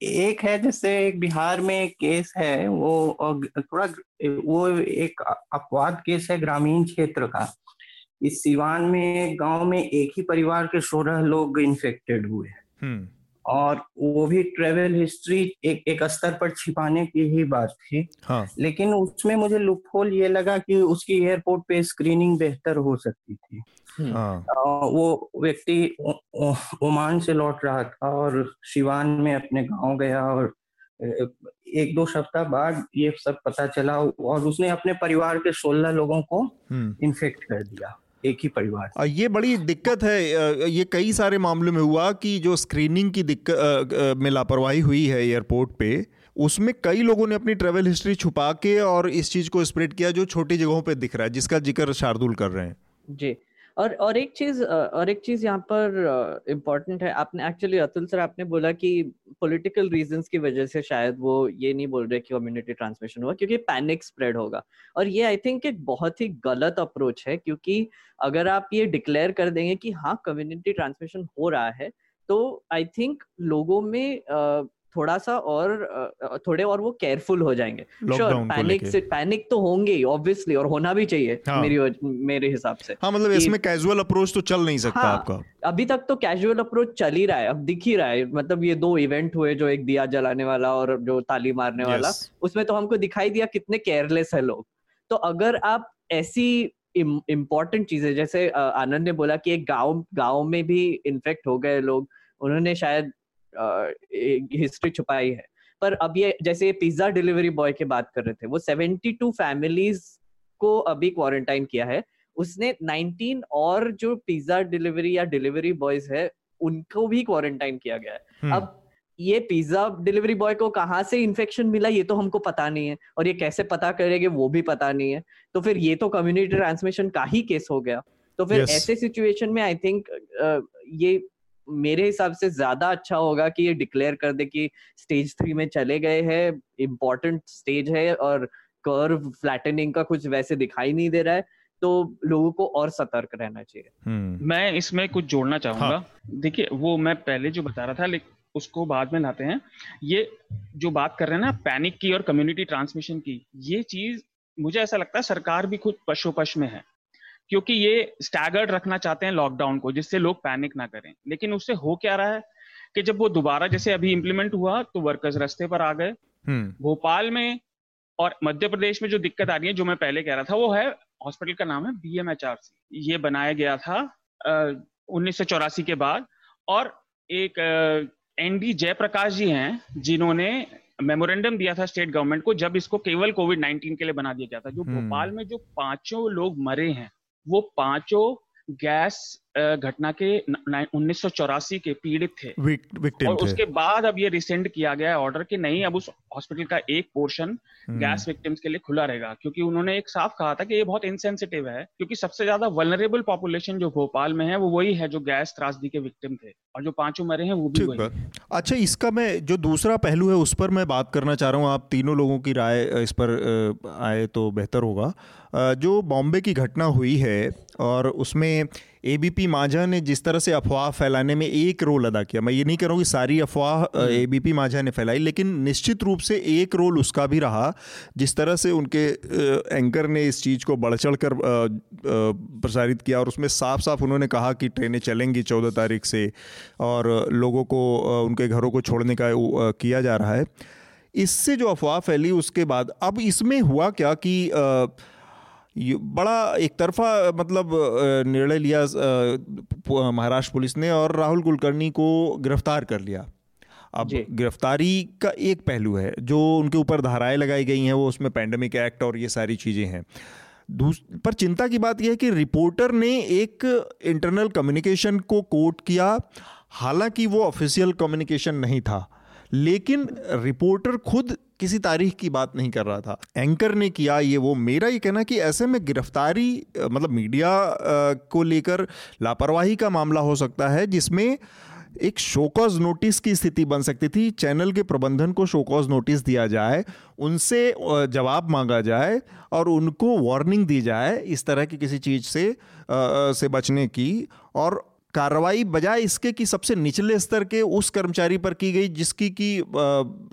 एक है जैसे एक बिहार में एक केस है वो थोड़ा वो एक अपवाद केस है ग्रामीण क्षेत्र का इस सिवान में गाँव में एक ही परिवार के सोलह लोग इन्फेक्टेड हुए हैं और वो भी ट्रेवल हिस्ट्री एक एक स्तर पर छिपाने की ही बात थी हाँ। लेकिन उसमें मुझे लुपहोल ये लगा कि उसकी एयरपोर्ट पे स्क्रीनिंग बेहतर हो सकती थी हम्म। वो व्यक्ति ओमान से लौट रहा था और शिवान में अपने गाँव गया और एक दो सप्ताह बाद ये सब पता चला और उसने अपने परिवार के सोलह लोगों को इन्फेक्ट हम्म। कर दिया एक ही परिवार ये बड़ी दिक्कत है ये कई सारे मामलों में हुआ कि जो स्क्रीनिंग की दिक्कत में लापरवाही हुई है एयरपोर्ट पे उसमें कई लोगों ने अपनी ट्रेवल हिस्ट्री छुपा के और इस चीज़ को स्प्रेड किया जो छोटी जगहों पे दिख रहा है जिसका ज़िक्र शार्दुल कर रहे हैं। जी और और एक चीज़ और एक चीज़ यहाँ पर इम्पोर्टेंट है। आपने एक्चुअली अतुल सर आपने बोला कि पॉलिटिकल रीजंस की वजह से शायद वो ये नहीं बोल रहे कि कम्युनिटी ट्रांसमिशन हुआ, क्योंकि पैनिक स्प्रेड होगा। और ये आई थिंक एक बहुत ही गलत अप्रोच है, क्योंकि अगर आप ये डिक्लेयर कर देंगे कि हाँ कम्युनिटी ट्रांसमिशन हो रहा है तो आई थिंक लोगों में थोड़ा सा और थोड़े और वो केयरफुल हो जाएँगे। श्योर पैनिक से पैनिक तो होंगे ही ऑब्वियसली और होना भी चाहिए हाँ. मेरी मेरे हिसाब से हाँ मतलब इसमें कैजुअल अप्रोच तो चल नहीं सकता हाँ, आपका। अभी तक तो कैजुअल अप्रोच चल ही रहा है अब दिख ही रहा है। मतलब ये दो इवेंट हुए जो एक दिया जलाने वाला और जो ताली मारने yes. वाला उसमें तो हमको दिखाई दिया कितने केयरलेस है लोग। तो अगर आप ऐसी इम्पोर्टेंट चीज़ें जैसे आनंद ने बोला कि एक गाँव गाँव में भी इन्फेक्ट हो गए लोग उन्होंने शायद हिस्ट्री छुपाई है। पर अब ये जैसे पिज्जा डिलीवरी बॉय की बात कर रहे थे वो 72 फैमिलीज़ को अभी क्वारंटाइन किया है। उसने 19 और जो पिज्जा डिलीवरी या डिलीवरी बॉयज़ है उनको भी क्वारंटाइन किया गया है। हम्म। अब ये पिज्जा डिलीवरी बॉय को कहाँ से इन्फेक्शन मिला ये तो हमको पता नहीं है। और ये कैसे पता करेंगे वो भी पता नहीं है। तो फिर ये तो कम्युनिटी ट्रांसमिशन का ही केस हो गया। तो फिर yes. ऐसे सिचुएशन में आई थिंक ये मेरे हिसाब से ज़्यादा अच्छा होगा कि ये डिक्लेयर कर दे कि स्टेज थ्री में चले गए हैं इम्पोर्टेंट स्टेज है और कर्व फ्लैटनिंग का कुछ वैसे दिखाई नहीं दे रहा है तो लोगों को और सतर्क रहना चाहिए हम्म। मैं इसमें कुछ जोड़ना चाहूँगा हाँ। देखिए वो मैं पहले जो बता रहा था लेकिन उसको बाद में लाते हैं ये जो बात कर रहे हैं ना पैनिक की और कम्युनिटी ट्रांसमिशन की ये चीज़ मुझे ऐसा लगता है सरकार भी खुद पशोपश में है क्योंकि ये स्टैगर्ड रखना चाहते हैं लॉकडाउन को जिससे लोग पैनिक ना करें। लेकिन उससे हो क्या रहा है कि जब वो दोबारा जैसे अभी इम्प्लीमेंट हुआ तो वर्कर्स रस्ते पर आ गए। हम्म। भोपाल में और मध्य प्रदेश में जो दिक्कत आ रही है जो मैं पहले कह रहा था वो है हॉस्पिटल का नाम है B M H R C ये बनाया गया था उन्नीस सौ चौरासी के बाद। और एक एन डी जयप्रकाश जी हैं जिन्होंने मेमोरेंडम दिया था स्टेट गवर्नमेंट को जब इसको केवल कोविड 19 के लिए बना दिया गया था। जो हम्म। भोपाल में जो पाँचों लोग मरे हैं वो पाँचों गैस घटना के उन्नीस सौ चौरासी के पीड़ित थे। विक्टिम और थे। उसके बाद अब ये रिसेंड किया गया है ऑर्डर कि नहीं अब उस हॉस्पिटल का एक पोर्शन गैस विक्टिम्स के लिए खुला रहेगा। क्योंकि उन्होंने एक साफ़ कहा था कि ये बहुत इनसेंसिटिव है क्योंकि सबसे ज़्यादा वलनरेबल पॉपुलेशन जो भोपाल में है वो वही है जो गैस त्रासदी के विक्टिम थे। और जो पाँचों मरे हैं वो भी वही अच्छा इसका मैं जो दूसरा पहलू है उस पर मैं बात करना चाह रहा हूँ। आप तीनों लोगों की राय इस पर आए तो बेहतर होगा। जो बॉम्बे की घटना हुई है और उसमें एबीपी माझा ने जिस तरह से अफवाह फैलाने में एक रोल अदा किया मैं ये नहीं कह रहा हूँ कि सारी अफवाह एबीपी हम्म। माझा ने फैलाई लेकिन निश्चित रूप से एक रोल उसका भी रहा जिस तरह से उनके एंकर ने इस चीज़ को बढ़ चढ़ कर प्रसारित किया और उसमें साफ़ साफ़ उन्होंने कहा कि ट्रेनें चलेंगी चौदह तारीख से और लोगों को उनके घरों को छोड़ने का किया जा रहा है इससे जो अफवाह फैली उसके बाद अब इसमें हुआ क्या कि बड़ा एक तरफा मतलब निर्णय लिया महाराष्ट्र पुलिस ने और राहुल कुलकर्णी को गिरफ़्तार कर लिया। अब गिरफ्तारी का एक पहलू है जो उनके ऊपर धाराएँ लगाई गई हैं वो उसमें पैंडमिक एक्ट और ये सारी चीज़ें हैं। पर चिंता की बात यह है कि रिपोर्टर ने एक इंटरनल कम्युनिकेशन को कोट किया हालाँकि वो ऑफिशियल कम्युनिकेशन नहीं था। लेकिन रिपोर्टर खुद किसी तारीख की बात नहीं कर रहा था। एंकर ने किया ये वो। मेरा ये कहना कि ऐसे में गिरफ्तारी मतलब मीडिया को लेकर लापरवाही का मामला हो सकता है जिसमें एक शोकॉज नोटिस की स्थिति बन सकती थी। चैनल के प्रबंधन को शोकॉज नोटिस दिया जाए उनसे जवाब मांगा जाए और उनको वार्निंग दी जाए इस तरह की किसी चीज़ से आ, से बचने की। और कार्रवाई बजाय इसके कि सबसे निचले स्तर के उस कर्मचारी पर की गई जिसकी की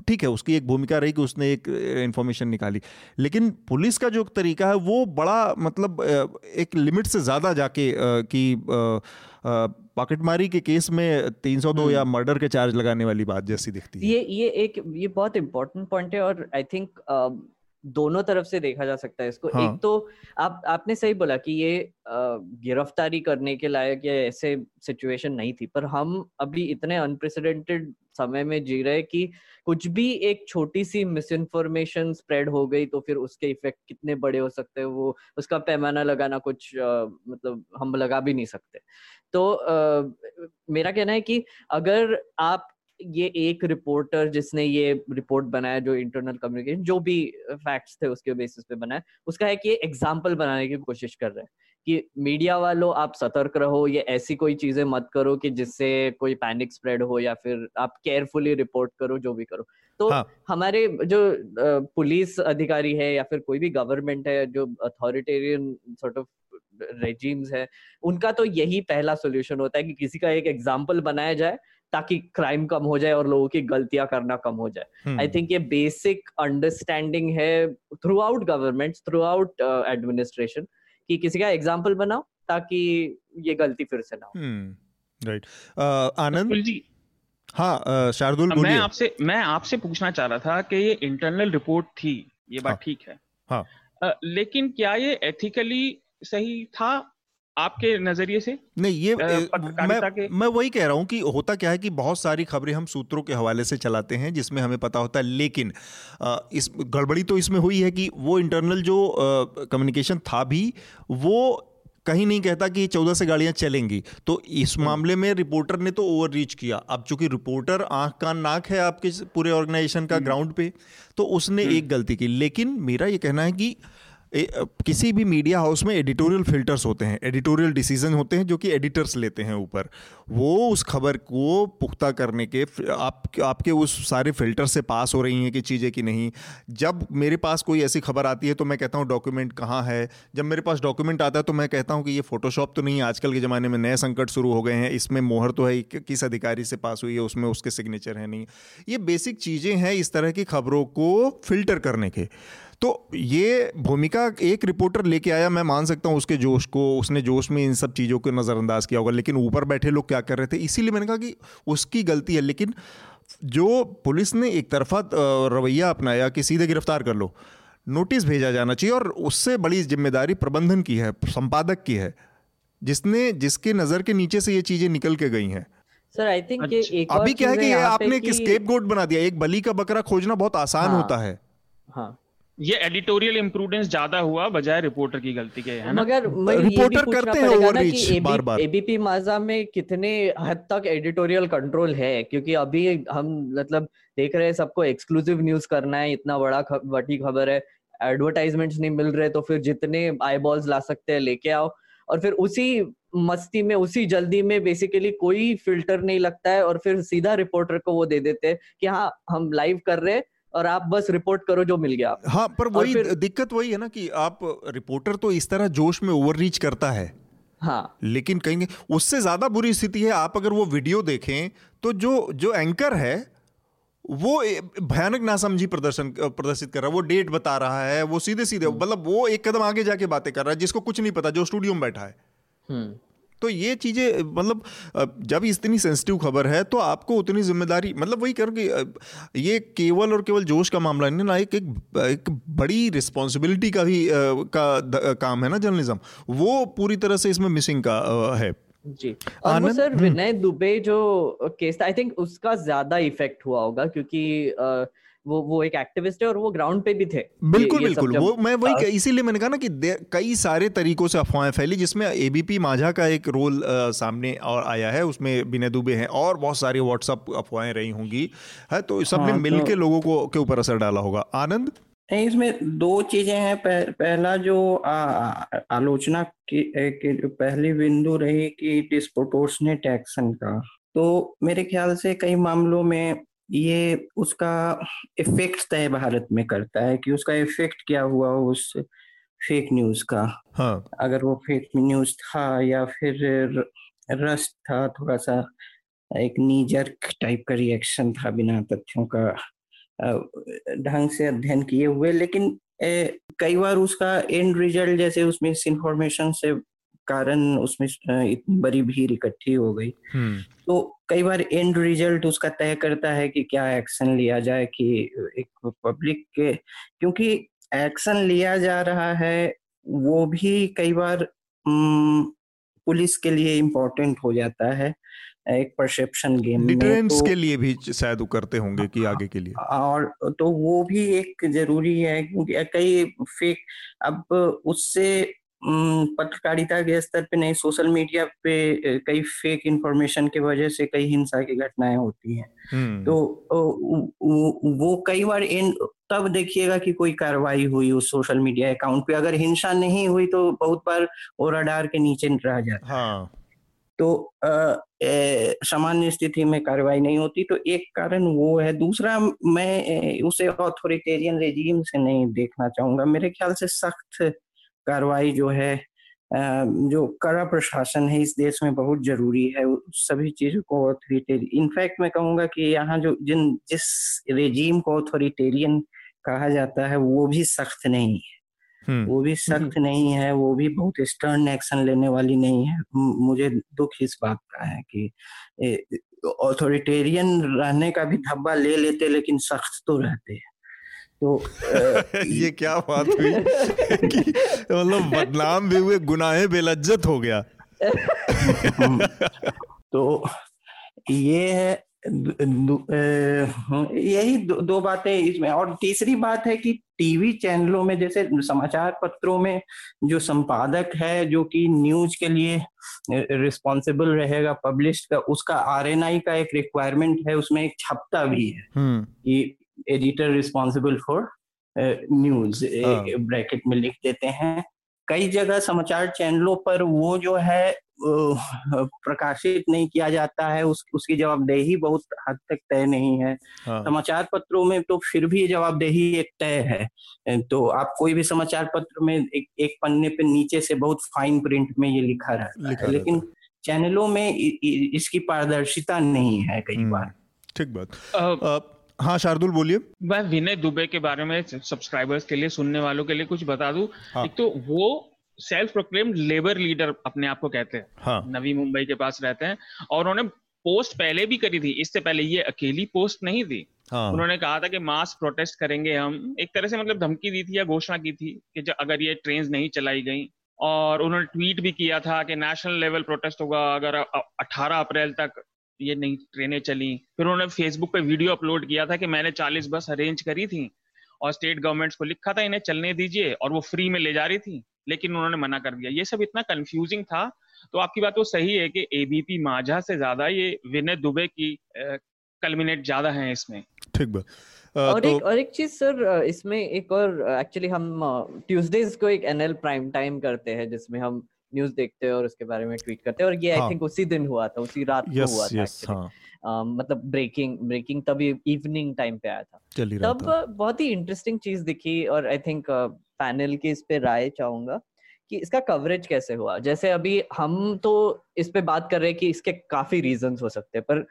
ठीक है उसकी एक भूमिका रही कि उसने एक इंफॉर्मेशन निकाली लेकिन पुलिस का जो तरीका है वो बड़ा मतलब एक लिमिट से ज़्यादा जाके कि पॉकेटमारी के केस में 302 हम्म। या मर्डर के चार्ज लगाने वाली बात जैसी दिखती है ये ये एक ये बहुत इंपॉर्टेंट पॉइंट है और आई थिंक दोनों तरफ़ से देखा जा सकता है इसको हाँ. एक तो आप आपने सही बोला कि ये गिरफ्तारी करने के लायक या ऐसे सिचुएशन नहीं थी पर हम अभी इतने अनप्रेसिडेंटेड समय में जी रहे कि कुछ भी एक छोटी सी मिस इन्फॉर्मेशन स्प्रेड हो गई तो फिर उसके इफ़ेक्ट कितने बड़े हो सकते हैं वो उसका पैमाना लगाना कुछ आ, मतलब हम लगा भी नहीं सकते तो आ, मेरा कहना है कि अगर आप ये एक रिपोर्टर जिसने ये रिपोर्ट बनाया जो इंटरनल कम्युनिकेशन जो भी फैक्ट्स थे उसके बेसिस पे बनाया उसका है कि ये एग्ज़ाम्पल बनाने की कोशिश कर रहे हैं कि मीडिया वालों आप सतर्क रहो ये ऐसी कोई चीज़ें मत करो कि जिससे कोई पैनिक स्प्रेड हो या फिर आप केयरफुली रिपोर्ट करो जो भी करो तो हाँ. हमारे जो पुलिस अधिकारी है या फिर कोई भी गवर्नमेंट है जो अथॉरिटेरियन सॉर्ट ऑफ़ रेजिम्स है उनका तो यही पहला सोल्यूशन होता है कि किसी का एक एग्ज़ाम्पल बनाया जाए ताकि क्राइम कम हो जाए और लोगों की गलतियाँ करना कम हो जाए। आई थिंक ये बेसिक अंडरस्टैंडिंग है throughout government throughout administration कि किसी का एग्ज़ाम्पल बनाओ ताकि ये गलती फिर से ना हो। Right hmm. आनंद? जी। हाँ शार्दुल मैं आपसे मैं आपसे पूछना चाह रहा था कि ये इंटरनल रिपोर्ट थी ये बात हाँ, ठीक है। हाँ. uh, लेकिन क्या ये एथिकली सही था? आपके नज़रिए से नहीं ये मैं मैं वही कह रहा हूँ कि होता क्या है कि बहुत सारी खबरें हम सूत्रों के हवाले से चलाते हैं जिसमें हमें पता होता है लेकिन इस गड़बड़ी तो इसमें हुई है कि वो इंटरनल जो कम्युनिकेशन था भी वो कहीं नहीं कहता कि चौदह से गाड़ियाँ चलेंगी तो इस हम्म। मामले में रिपोर्टर ने तो ओवर रीच किया अब चूँकि रिपोर्टर आँख कान नाक है आपके पूरे ऑर्गेनाइजेशन का ग्राउंड हम्म। पे तो उसने हम्म। एक गलती की लेकिन मेरा ये कहना है कि किसी भी मीडिया हाउस में एडिटोरियल फिल्टर्स होते हैं एडिटोरियल डिसीज़न होते हैं जो कि एडिटर्स लेते हैं ऊपर। वो उस खबर को पुख्ता करने के आप, आपके उस सारे फ़िल्टर से पास हो रही हैं कि चीज़ें कि नहीं। जब मेरे पास कोई ऐसी खबर आती है तो मैं कहता हूँ डॉक्यूमेंट कहाँ है? जब मेरे पास डॉक्यूमेंट आता है तो मैं कहता हूँ कि ये फोटोशॉप तो नहीं है, आजकल के ज़माने में नए संकट शुरू हो गए हैं, इसमें मोहर तो है किस अधिकारी से पास हुई है, उसमें उसके सिग्नेचर है नहीं। ये बेसिक चीज़ें हैं इस तरह की खबरों को फ़िल्टर करने के। तो ये भूमिका एक रिपोर्टर लेके आया मैं मान सकता हूँ उसके जोश को उसने जोश में इन सब चीज़ों को नज़रअंदाज किया होगा लेकिन ऊपर बैठे लोग क्या कर रहे थे? इसीलिए मैंने कहा कि उसकी गलती है लेकिन जो पुलिस ने एक तरफा रवैया अपनाया कि सीधे गिरफ़्तार कर लो नोटिस भेजा जाना चाहिए और उससे बड़ी ज़िम्मेदारी प्रबंधन की है संपादक की है जिसने जिसके नज़र के नीचे से ये चीज़ें निकल के गई हैं। सर आई थिंक एक अभी क्या है कि आपने एक स्केप गोट बना दिया एक बली का बकरा खोजना बहुत आसान हाँ, होता है। हाँ। ये एडिटोरियल इम्प्रूडेंस ज़्यादा हुआ बजाय रिपोर्टर की गलती के है ना? मगर रिपोर्टर करते हैं ओवररीच बार बार। एबीपी माजा में कितने हद तक एडिटोरियल कंट्रोल है? क्योंकि अभी हम मतलब देख रहे हैं सबको एक्सक्लूसिव न्यूज़ करना है इतना बड़ा बड़ी खबर है एडवर्टाइजमेंट्स नहीं मिल रहे तो फिर जितने आई बॉल्स ला सकते हैं लेके आओ। और फिर उसी मस्ती में उसी जल्दी में बेसिकली कोई फ़िल्टर नहीं लगता है और फिर सीधा रिपोर्टर को वो दे देते हैं कि हाँ हम लाइव कर रहे हैं और आप बस रिपोर्ट करो जो मिल गया हाँ पर वही फिर... दिक्कत वही है ना कि आप रिपोर्टर तो इस तरह जोश में ओवर रीच करता है हाँ लेकिन कहेंगे उससे ज़्यादा बुरी स्थिति है आप अगर वो वीडियो देखें तो जो जो एंकर है वो भयानक नासमझी प्रदर्शन प्रदर्शित कर रहा है वो डेट बता रहा है वो सीधे सीधे हम्म। मतलब वो एक कदम आगे जाके बातें कर रहा है जिसको कुछ नहीं पता जो स्टूडियो में बैठा है हम्म। तो ये चीज़ें मतलब जब इतनी सेंसिटिव खबर है तो आपको उतनी ज़िम्मेदारी मतलब वही कर कि ये केवल और केवल जोश का मामला नहीं ना एक एक, एक बड़ी रिस्पॉन्सिबिलिटी का भी का काम है ना जर्नलिज्म वो पूरी तरह से इसमें मिसिंग का है। जी। और वो सर हम्म। विनय दुबे जो केस था आई थिंक उसका ज़्यादा इफ़ेक्ट हुआ होगा क्योंकि वो वो एक एक्टिविस्ट है और वो ग्राउंड पे भी थे। बिल्कुल ये, ये बिल्कुल। वो मैं वही इसीलिए मैंने कहा ना कि कई सारे तरीकों से अफवाहें फैली जिसमें एबीपी माझा का एक रोल आ, सामने और आया है। उसमें विनय दुबे हैं और बहुत सारी व्हाट्सअप अफवाहें रही होंगी। है तो सब हाँ, मिल के तो, लोगों को के ऊपर असर डाला होगा। आनंद? नहीं इसमें दो चीज़ें हैं। पह, पहला जो आ, आलोचना की, की जो पहली बिंदु रही कि डिस्प्रोपोर्शनेट एक्शन का। तो मेरे ख्याल से कई मामलों में ये उसका इफ़ेक्ट तय भारत में करता है कि उसका इफ़ेक्ट क्या हुआ उस फेक न्यूज़ का हाँ. अगर वो फेक न्यूज़ था या फिर रस था थोड़ा सा एक नीजर्क टाइप का रिएक्शन था बिना तथ्यों का ढंग से अध्ययन किए हुए लेकिन ए, कई बार उसका एंड रिज़ल्ट जैसे उसमें इस इंफॉर्मेशन से कारण उसमें इतनी बड़ी भीड़ इकट्ठी हो गई हम्म। तो कई बार एंड रिज़ल्ट उसका तय करता है कि क्या एक्शन लिया जाए कि एक पब्लिक के क्योंकि एक्शन लिया जा रहा है वो भी कई बार पुलिस के लिए इम्पोर्टेंट हो जाता है एक परसेप्शन गेम में तो, के लिए भी शायद वो करते होंगे कि आगे के लिए और तो वो भी एक ज़रूरी है क्योंकि कई फेक अब उससे पत्रकारिता के स्तर पे नहीं सोशल मीडिया पे कई फेक इंफॉर्मेशन के वजह से कई हिंसा की घटनाएँ होती हैं। हम्म। तो वो कई बार इन तब देखिएगा कि कोई कार्रवाई हुई उस सोशल मीडिया अकाउंट पे। अगर हिंसा नहीं हुई तो बहुत बार और रडार के नीचे रह जाता हाँ। तो सामान्य स्थिति में कार्रवाई नहीं होती। तो एक कारण वो है। दूसरा मैं उसे ऑथोरिटेरियन रेजिम से नहीं देखना चाहूँगा। मेरे ख्याल से सख्त कार्रवाई जो है जो कड़ा प्रशासन है इस देश में बहुत ज़रूरी है। सभी चीज़ों को ऑथोरिटेरियन इनफैक्ट मैं कहूँगा कि यहाँ जो जिन जिस रेजीम को ऑथोरिटेरियन कहा जाता है वो भी सख्त नहीं है। हम्म। वो भी सख्त नहीं है वो भी बहुत स्टर्न एक्शन लेने वाली नहीं है। मुझे दुख इस बात का है कि ऑथोरिटेरियन रहने का भी धब्बा ले लेते लेकिन सख्त तो रहते हैं। तो आ, ये क्या बात हुई? कि मतलब बदनाम भी हुए गुनाहे बेलज्जत हो गया। तो ये है यही दो, दो बातें इसमें। और तीसरी बात है कि टीवी चैनलों में जैसे समाचार पत्रों में जो संपादक है जो कि न्यूज़ के लिए रिस्पॉन्सिबल रहेगा पब्लिश का उसका आरएनआई का एक रिक्वायरमेंट है उसमें एक छपता भी है। हम्म। कि editor responsible for news bracket में लिख देते हैं। कई जगह समाचार चैनलों पर वो जो है प्रकाशित नहीं किया जाता है उस उसकी जवाबदेही बहुत हद तक तय नहीं है। हाँ। समाचार पत्रों में तो फिर भी जवाबदेही एक तय है। तो आप कोई भी समाचार पत्र में एक, एक पन्ने पे नीचे से बहुत फाइन प्रिंट में ये लिखा रहता लिखा है। लेकिन चैनलों में इसकी पारदर्शिता नहीं है कई हम्म, बार। ठीक बात। हाँ शार्दुल बोलिए। मैं विनय दुबे के बारे में सब्सक्राइबर्स के लिए सुनने वालों के लिए कुछ बता दूँ। हाँ. एक तो वो सेल्फ प्रोक्लेम्ड लेबर लीडर अपने आप को कहते हैं। हाँ. नवी मुंबई के पास रहते हैं और उन्होंने पोस्ट पहले भी करी थी। इससे पहले ये अकेली पोस्ट नहीं थी। हाँ. उन्होंने कहा था कि मास प्रोटेस्ट करेंगे हम। एक तरह से मतलब धमकी दी थी या घोषणा की थी कि अगर ये ट्रेन नहीं चलाई गई। और उन्होंने ट्वीट भी किया था कि नेशनल लेवल प्रोटेस्ट होगा अगर 18 अप्रैल तक ये नई ट्रेनें चली। फिर उन्होंने फेसबुक पे वीडियो अपलोड किया था कि मैंने 40 बस अरेंज करी थी और स्टेट गवर्नमेंट्स को लिखा था इन्हें चलने दीजिए और वो फ्री में ले जा रही थी लेकिन उन्होंने मना कर दिया। ये सब इतना कंफ्यूजिंग था। तो आपकी बात तो सही है कि एबीपी माझा से ज़्यादा ये विनय दुबे की कलमिनेट ज़्यादा है इसमें। ठीक बात। और तो... एक और एक चीज़ सर इसमें एक और एक्चुअली हम ट्यूसडेज को एक एनएल प्राइम टाइम करते हैं जिसमें हम न्यूज़ देखते हैं और उसके बारे में ट्वीट करते हैं और ये आई हाँ. थिंक उसी दिन हुआ था उसी रात को हुआ था हाँ. Uh, मतलब ब्रेकिंग ब्रेकिंग तब इवनिंग टाइम पे आया था तब था। बहुत ही इंटरेस्टिंग चीज़ दिखी और आई थिंक पैनल की इस पे राय चाहूँगा कि इसका कवरेज कैसे हुआ जैसे अभी हम तो इस पे बात कर रहे हैं कि इसके काफ़ी रीजंस हो सकते हैं पर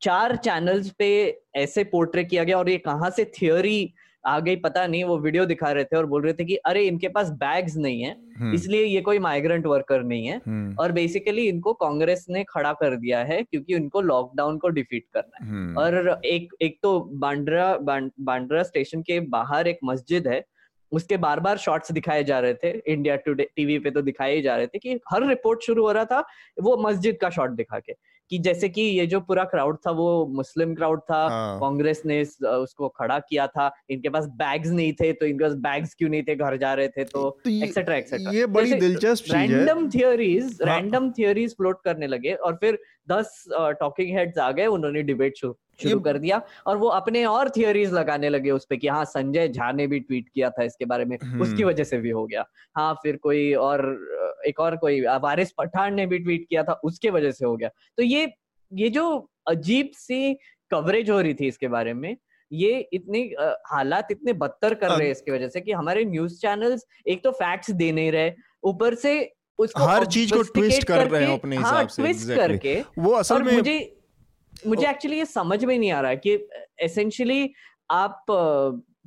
चार चैनल्स पे ऐसे पोर्ट्रे किया गया और ये कहाँ से थियोरी आ गई पता नहीं वो वीडियो दिखा रहे थे और बोल रहे थे कि अरे इनके पास बैग्स नहीं है हम्म। इसलिए ये कोई माइग्रेंट वर्कर नहीं है हम्म। और बेसिकली इनको कांग्रेस ने खड़ा कर दिया है क्योंकि उनको लॉकडाउन को डिफीट करना है हम्म। और एक एक तो बांड्रा बांड्रा स्टेशन के बाहर एक मस्जिद है उसके बार बार शॉट्स दिखाए जा रहे थे इंडिया टुडे टीवी पे तो दिखाए जा रहे थे कि हर रिपोर्ट शुरू हो रहा था वो मस्जिद का शॉट दिखा के कि जैसे कि ये जो पूरा क्राउड था वो मुस्लिम क्राउड था हाँ. कांग्रेस ने उसको खड़ा किया था। इनके पास बैग्स नहीं थे तो इनके पास बैग्स क्यों नहीं थे घर जा रहे थे तो एक्सेट्रा तो एक्सेट्रा ये बड़ी दिलचस्प random theories random theories float करने लगे और फिर दस टॉकिंग हेड्स आ गए उन्होंने डिबेट शुरू शुरू कर दिया और वो अपने और थियोरीज लगाने लगे उस पर कि हाँ संजय झा ने भी ट्वीट किया था इसके बारे में हम्म। उसकी वजह से भी हो गया हाँ फिर कोई और एक और कोई वारिस पठान ने भी ट्वीट किया था उसके वजह से हो गया तो ये ये जो अजीब सी कवरेज हो रही थी इसके बारे में ये इतनी हालात इतने बदतर कर रहे हैं इसकी वजह से कि हमारे न्यूज़ चैनल्स एक तो फैक्ट्स दे नहीं रहे ऊपर से उसको हर चीज़ को ट्विस्ट कर रहे हैं अपने हाँ, हिसाब हाँ, से ट्विस्ट exactly. करके वो असल में मुझे मुझे एक्चुअली ये समझ में नहीं आ रहा है कि एसेंशियली आप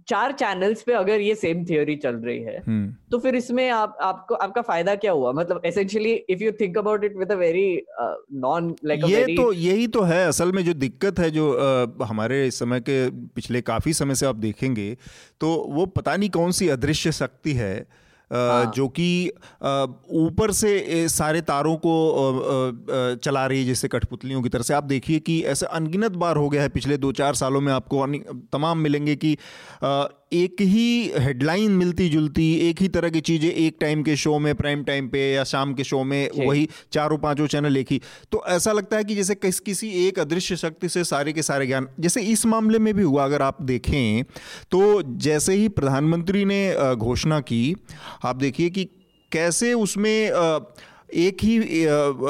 चार चैनल्स पे अगर ये सेम थियोरी चल रही है हम्म। तो फिर इसमें आप आपको आपका फ़ायदा क्या हुआ मतलब essentially if you think about it with a very non like ये very... तो यही तो है असल में जो दिक्कत है जो आ, हमारे इस समय के पिछले काफ़ी समय से आप देखेंगे तो वो पता नहीं कौन सी अदृश्य शक्ति है हाँ। जो कि ऊपर से सारे तारों को चला रही है जैसे कठपुतलियों की तरह से आप देखिए कि ऐसे अनगिनत बार हो गया है पिछले दो चार सालों में आपको तमाम मिलेंगे कि एक ही हेडलाइन मिलती जुलती एक ही तरह की चीज़ें एक टाइम के शो में प्राइम टाइम पे या शाम के शो में वही चारों पाँचों चैनल एक ही। तो ऐसा लगता है कि जैसे किस किसी एक अदृश्य शक्ति से सारे के सारे ज्ञान जैसे इस मामले में भी हुआ अगर आप देखें तो जैसे ही प्रधानमंत्री ने घोषणा की आप देखिए कि कैसे उसमें एक ही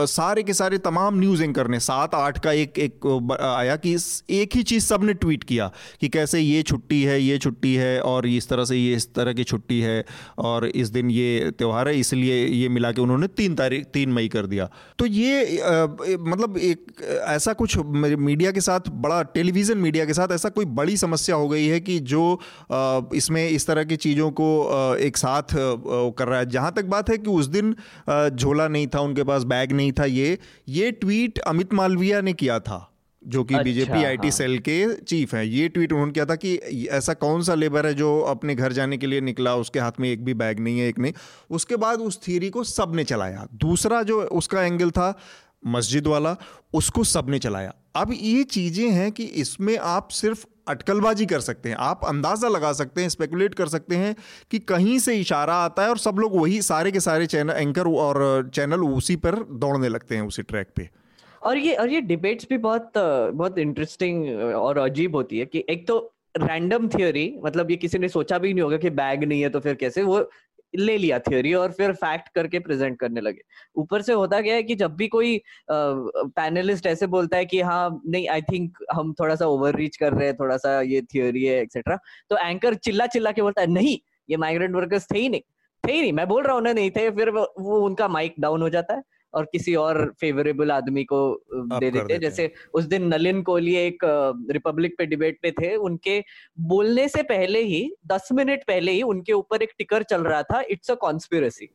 सारे के सारे तमाम न्यूज़ एंकर ने सात आठ का एक एक आया कि एक ही चीज़ सबने ट्वीट किया कि कैसे ये छुट्टी है, ये छुट्टी है और इस तरह से ये, इस तरह की छुट्टी है और इस दिन ये त्यौहार है, इसलिए ये मिला के उन्होंने तीन तारीख, तीन मई कर दिया। तो ये मतलब एक, ऐसा कुछ मीडिया के साथ बड़ा, टेलीविज़न मीडिया के साथ ऐसा कोई बड़ी समस्या हो गई है कि जो इसमें इस तरह की चीज़ों को एक साथ कर रहा है। जहाँ तक बात है कि उस दिन झोला नहीं था उनके पास बैग नहीं था। ये ये ट्वीट अमित मालविया ने किया था जो कि अच्छा, बीजेपी आईटी सेल के चीफ हैं। ये ट्वीट उन्होंने किया था कि ऐसा कौन सा लेबर है जो अपने घर जाने के लिए निकला उसके हाथ में एक भी बैग नहीं है एक नहीं। उसके बाद उस थीरी को सबने चलाया। दूसरा जो उसका एंगल था मस्जिद वाला, उसको सबने चलाया। अब ये चीज़ें हैं कि इसमें आप सिर्फ़ अटकलबाजी कर सकते हैं। आप अंदाज़ा लगा सकते हैं स्पेकुलेट कर सकते हैं कि कहीं से इशारा आता है और सब लोग वही सारे के सारे चैनल एंकर और चैनल उसी पर दौड़ने लगते हैं, उसी ट्रैक पे। और ये और ये डिबेट्स भी बहुत बहुत इंटरेस्टिंग और अजीब होती है कि एक तो रैंडम थियोरी मतलब ये किसी ने सोचा भी नहीं होगा कि बैग नहीं है तो फिर कैसे? वो ले लिया थ्योरी और फिर फैक्ट करके प्रेजेंट करने लगे। ऊपर से होता क्या है कि जब भी कोई पैनलिस्ट ऐसे बोलता है कि हाँ नहीं आई थिंक हम थोड़ा सा ओवर रीच कर रहे हैं थोड़ा सा ये थ्योरी है एक्सेट्रा तो एंकर चिल्ला चिल्ला के बोलता है, नहीं, ये माइग्रेंट वर्कर्स थे ही नहीं, थे ही नहीं, मैं बोल रहा हूँ ना नहीं थे, फिर वो उनका माइक डाउन हो जाता है। और किसी और फेवरेबल आदमी को दे देते जैसे उस दिन नलिन कोहली एक रिपब्लिक पे डिबेट पे थे। उनके बोलने से पहले ही दस मिनट पहले ही उनके ऊपर एक टिकर चल रहा था इट्स अ कॉन्स्पिरसी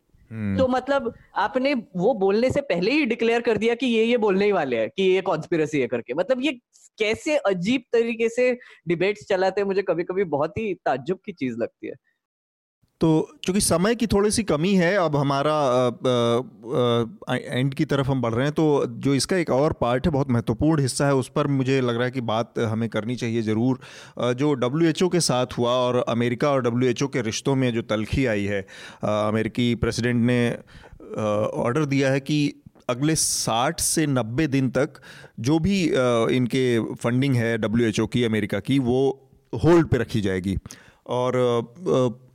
तो मतलब आपने वो बोलने से पहले ही डिक्लेयर कर दिया कि ये ये बोलने ही वाले हैं कि ये कॉन्स्पिरसी है करके। मतलब ये कैसे अजीब तरीके से डिबेट्स चलाते हैं मुझे कभी कभी बहुत ही ताज्जुब की चीज़ लगती है। तो चूँकि समय की थोड़ी सी कमी है, अब हमारा एंड की तरफ़ हम बढ़ रहे हैं तो जो इसका एक और पार्ट है, बहुत महत्वपूर्ण हिस्सा है, उस पर मुझे लग रहा है कि बात हमें करनी चाहिए ज़रूर। जो डब्ल्यू के साथ हुआ और अमेरिका और डब्ल्यू के रिश्तों में जो तलखी आई है अमेरिकी प्रेसिडेंट ने ऑर्डर दिया है कि अगले 60 से 90 दिन तक जो भी इनके फंडिंग है डब्ल्यूएचओ की, अमेरिका की, वो होल्ड पे रखी जाएगी। और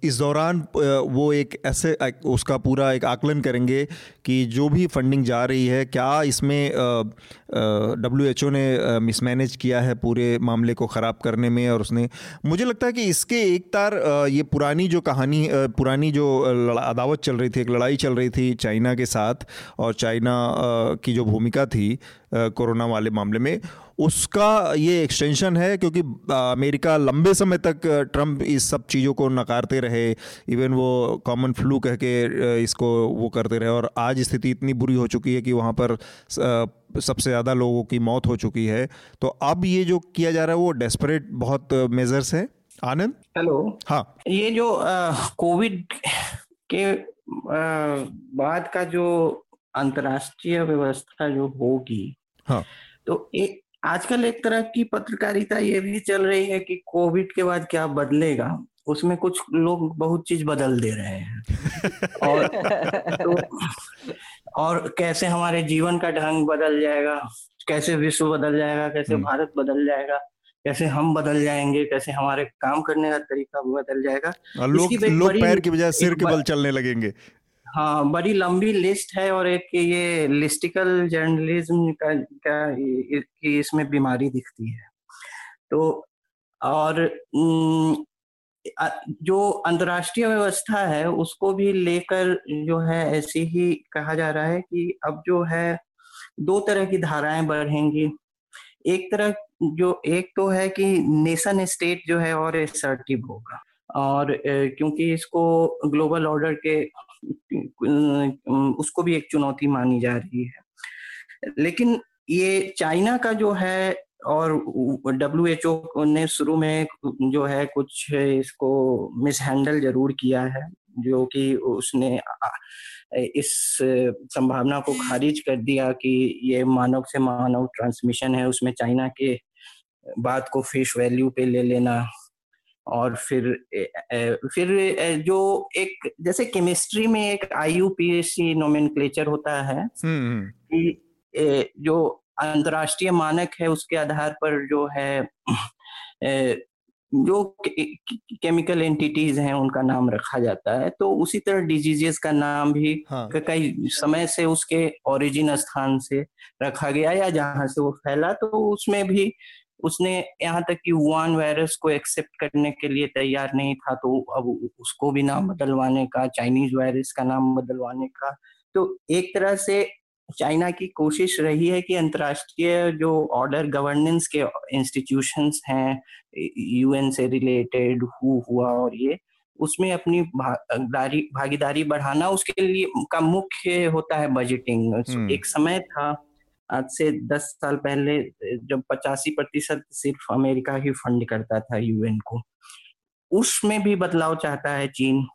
इस दौरान वो एक ऐसे उसका पूरा एक आकलन करेंगे कि जो भी फंडिंग जा रही है, क्या इसमें डब्ल्यू एच ओ ने मिसमैनेज किया है पूरे मामले को ख़राब करने में और उसने, मुझे लगता है कि इसके एक तार ये पुरानी जो कहानी पुरानी जो अदावत चल रही थी, एक लड़ाई चल रही थी चाइना के साथ और चाइना की जो भूमिका थी कोरोना वाले मामले में उसका ये एक्सटेंशन है क्योंकि अमेरिका लंबे समय तक ट्रंप इस सब चीज़ों को नकारते रहे। इवन वो कॉमन फ्लू कह के इसको वो करते रहे और आज स्थिति इतनी बुरी हो चुकी है कि वहाँ पर सबसे ज़्यादा लोगों की मौत हो चुकी है। तो अब ये जो किया जा रहा है वो डेस्परेट बहुत मेजर्स है। आनंद? हेलो हाँ। ये जो कोविड के बाद का जो अंतर्राष्ट्रीय व्यवस्था जो होगी हाँ। तो एक आजकल एक तरह की पत्रकारिता ये भी चल रही है कि कोविड के बाद क्या बदलेगा? उसमें कुछ लोग बहुत चीज़ बदल दे रहे हैं। और तो, और कैसे हमारे जीवन का ढंग बदल जाएगा? कैसे विश्व बदल जाएगा? कैसे हम्म। भारत बदल जाएगा? कैसे हम बदल जाएँगे? कैसे हमारे काम करने का तरीका बदल जाएगा? लोग लोग पैर की बजाय सिर के बल चलने लगेंगे। हाँ बड़ी लंबी लिस्ट है और एक ये लिस्टिकल जर्नलिज्म का, का की इसमें बीमारी दिखती है। तो और जो अंतर्राष्ट्रीय व्यवस्था है उसको भी लेकर जो है ऐसे ही कहा जा रहा है कि अब जो है दो तरह की धाराएँ बढ़ेंगी। एक तरह जो एक तो है कि नेशन स्टेट जो है और असर्टिव होगा। और क्योंकि इसको ग्लोबल ऑर्डर के उसको भी एक चुनौती मानी जा रही है। लेकिन ये चाइना का जो है और डब्ल्यू एच ओ ने शुरू में जो है कुछ इसको मिसहैंडल ज़रूर किया है, जो कि उसने इस संभावना को खारिज कर दिया कि ये मानव से मानव ट्रांसमिशन है, उसमें चाइना के बात को फेस वैल्यू पे ले लेना। और फिर फिर जो एक जैसे केमिस्ट्री में एक I U P S C nomenclature होता है हम्म, हम्म। कि जो अंतरराष्ट्रीय मानक है उसके आधार पर जो है जो केमिकल एंटिटीज हैं उनका नाम रखा जाता है तो उसी तरह डिजीजेस का नाम भी हाँ. कई समय से उसके ओरिजिन स्थान से रखा गया या जहाँ से वो फैला तो उसमें भी उसने यहाँ तक कि वुआन वायरस को एक्सेप्ट करने के लिए तैयार नहीं था तो अब उसको भी नाम बदलवाने का चाइनीज़ वायरस का नाम बदलवाने का तो एक तरह से चाइना की कोशिश रही है कि अंतर्राष्ट्रीय जो ऑर्डर गवर्नेंस के इंस्टीट्यूशंस हैं यूएन से रिलेटेड हु हुआ और ये उसमें अपनी भागीदारी भागीदारी बढ़ाना उसके लिए का मुख्य होता है बजटिंग हम्म। एक समय था आज से दस साल पहले, जब पचासी प्रतिशत सिर्फ़ अमेरिका ही फंड करता था यूएन को। उसमें भी बदलाव चाहता है चीन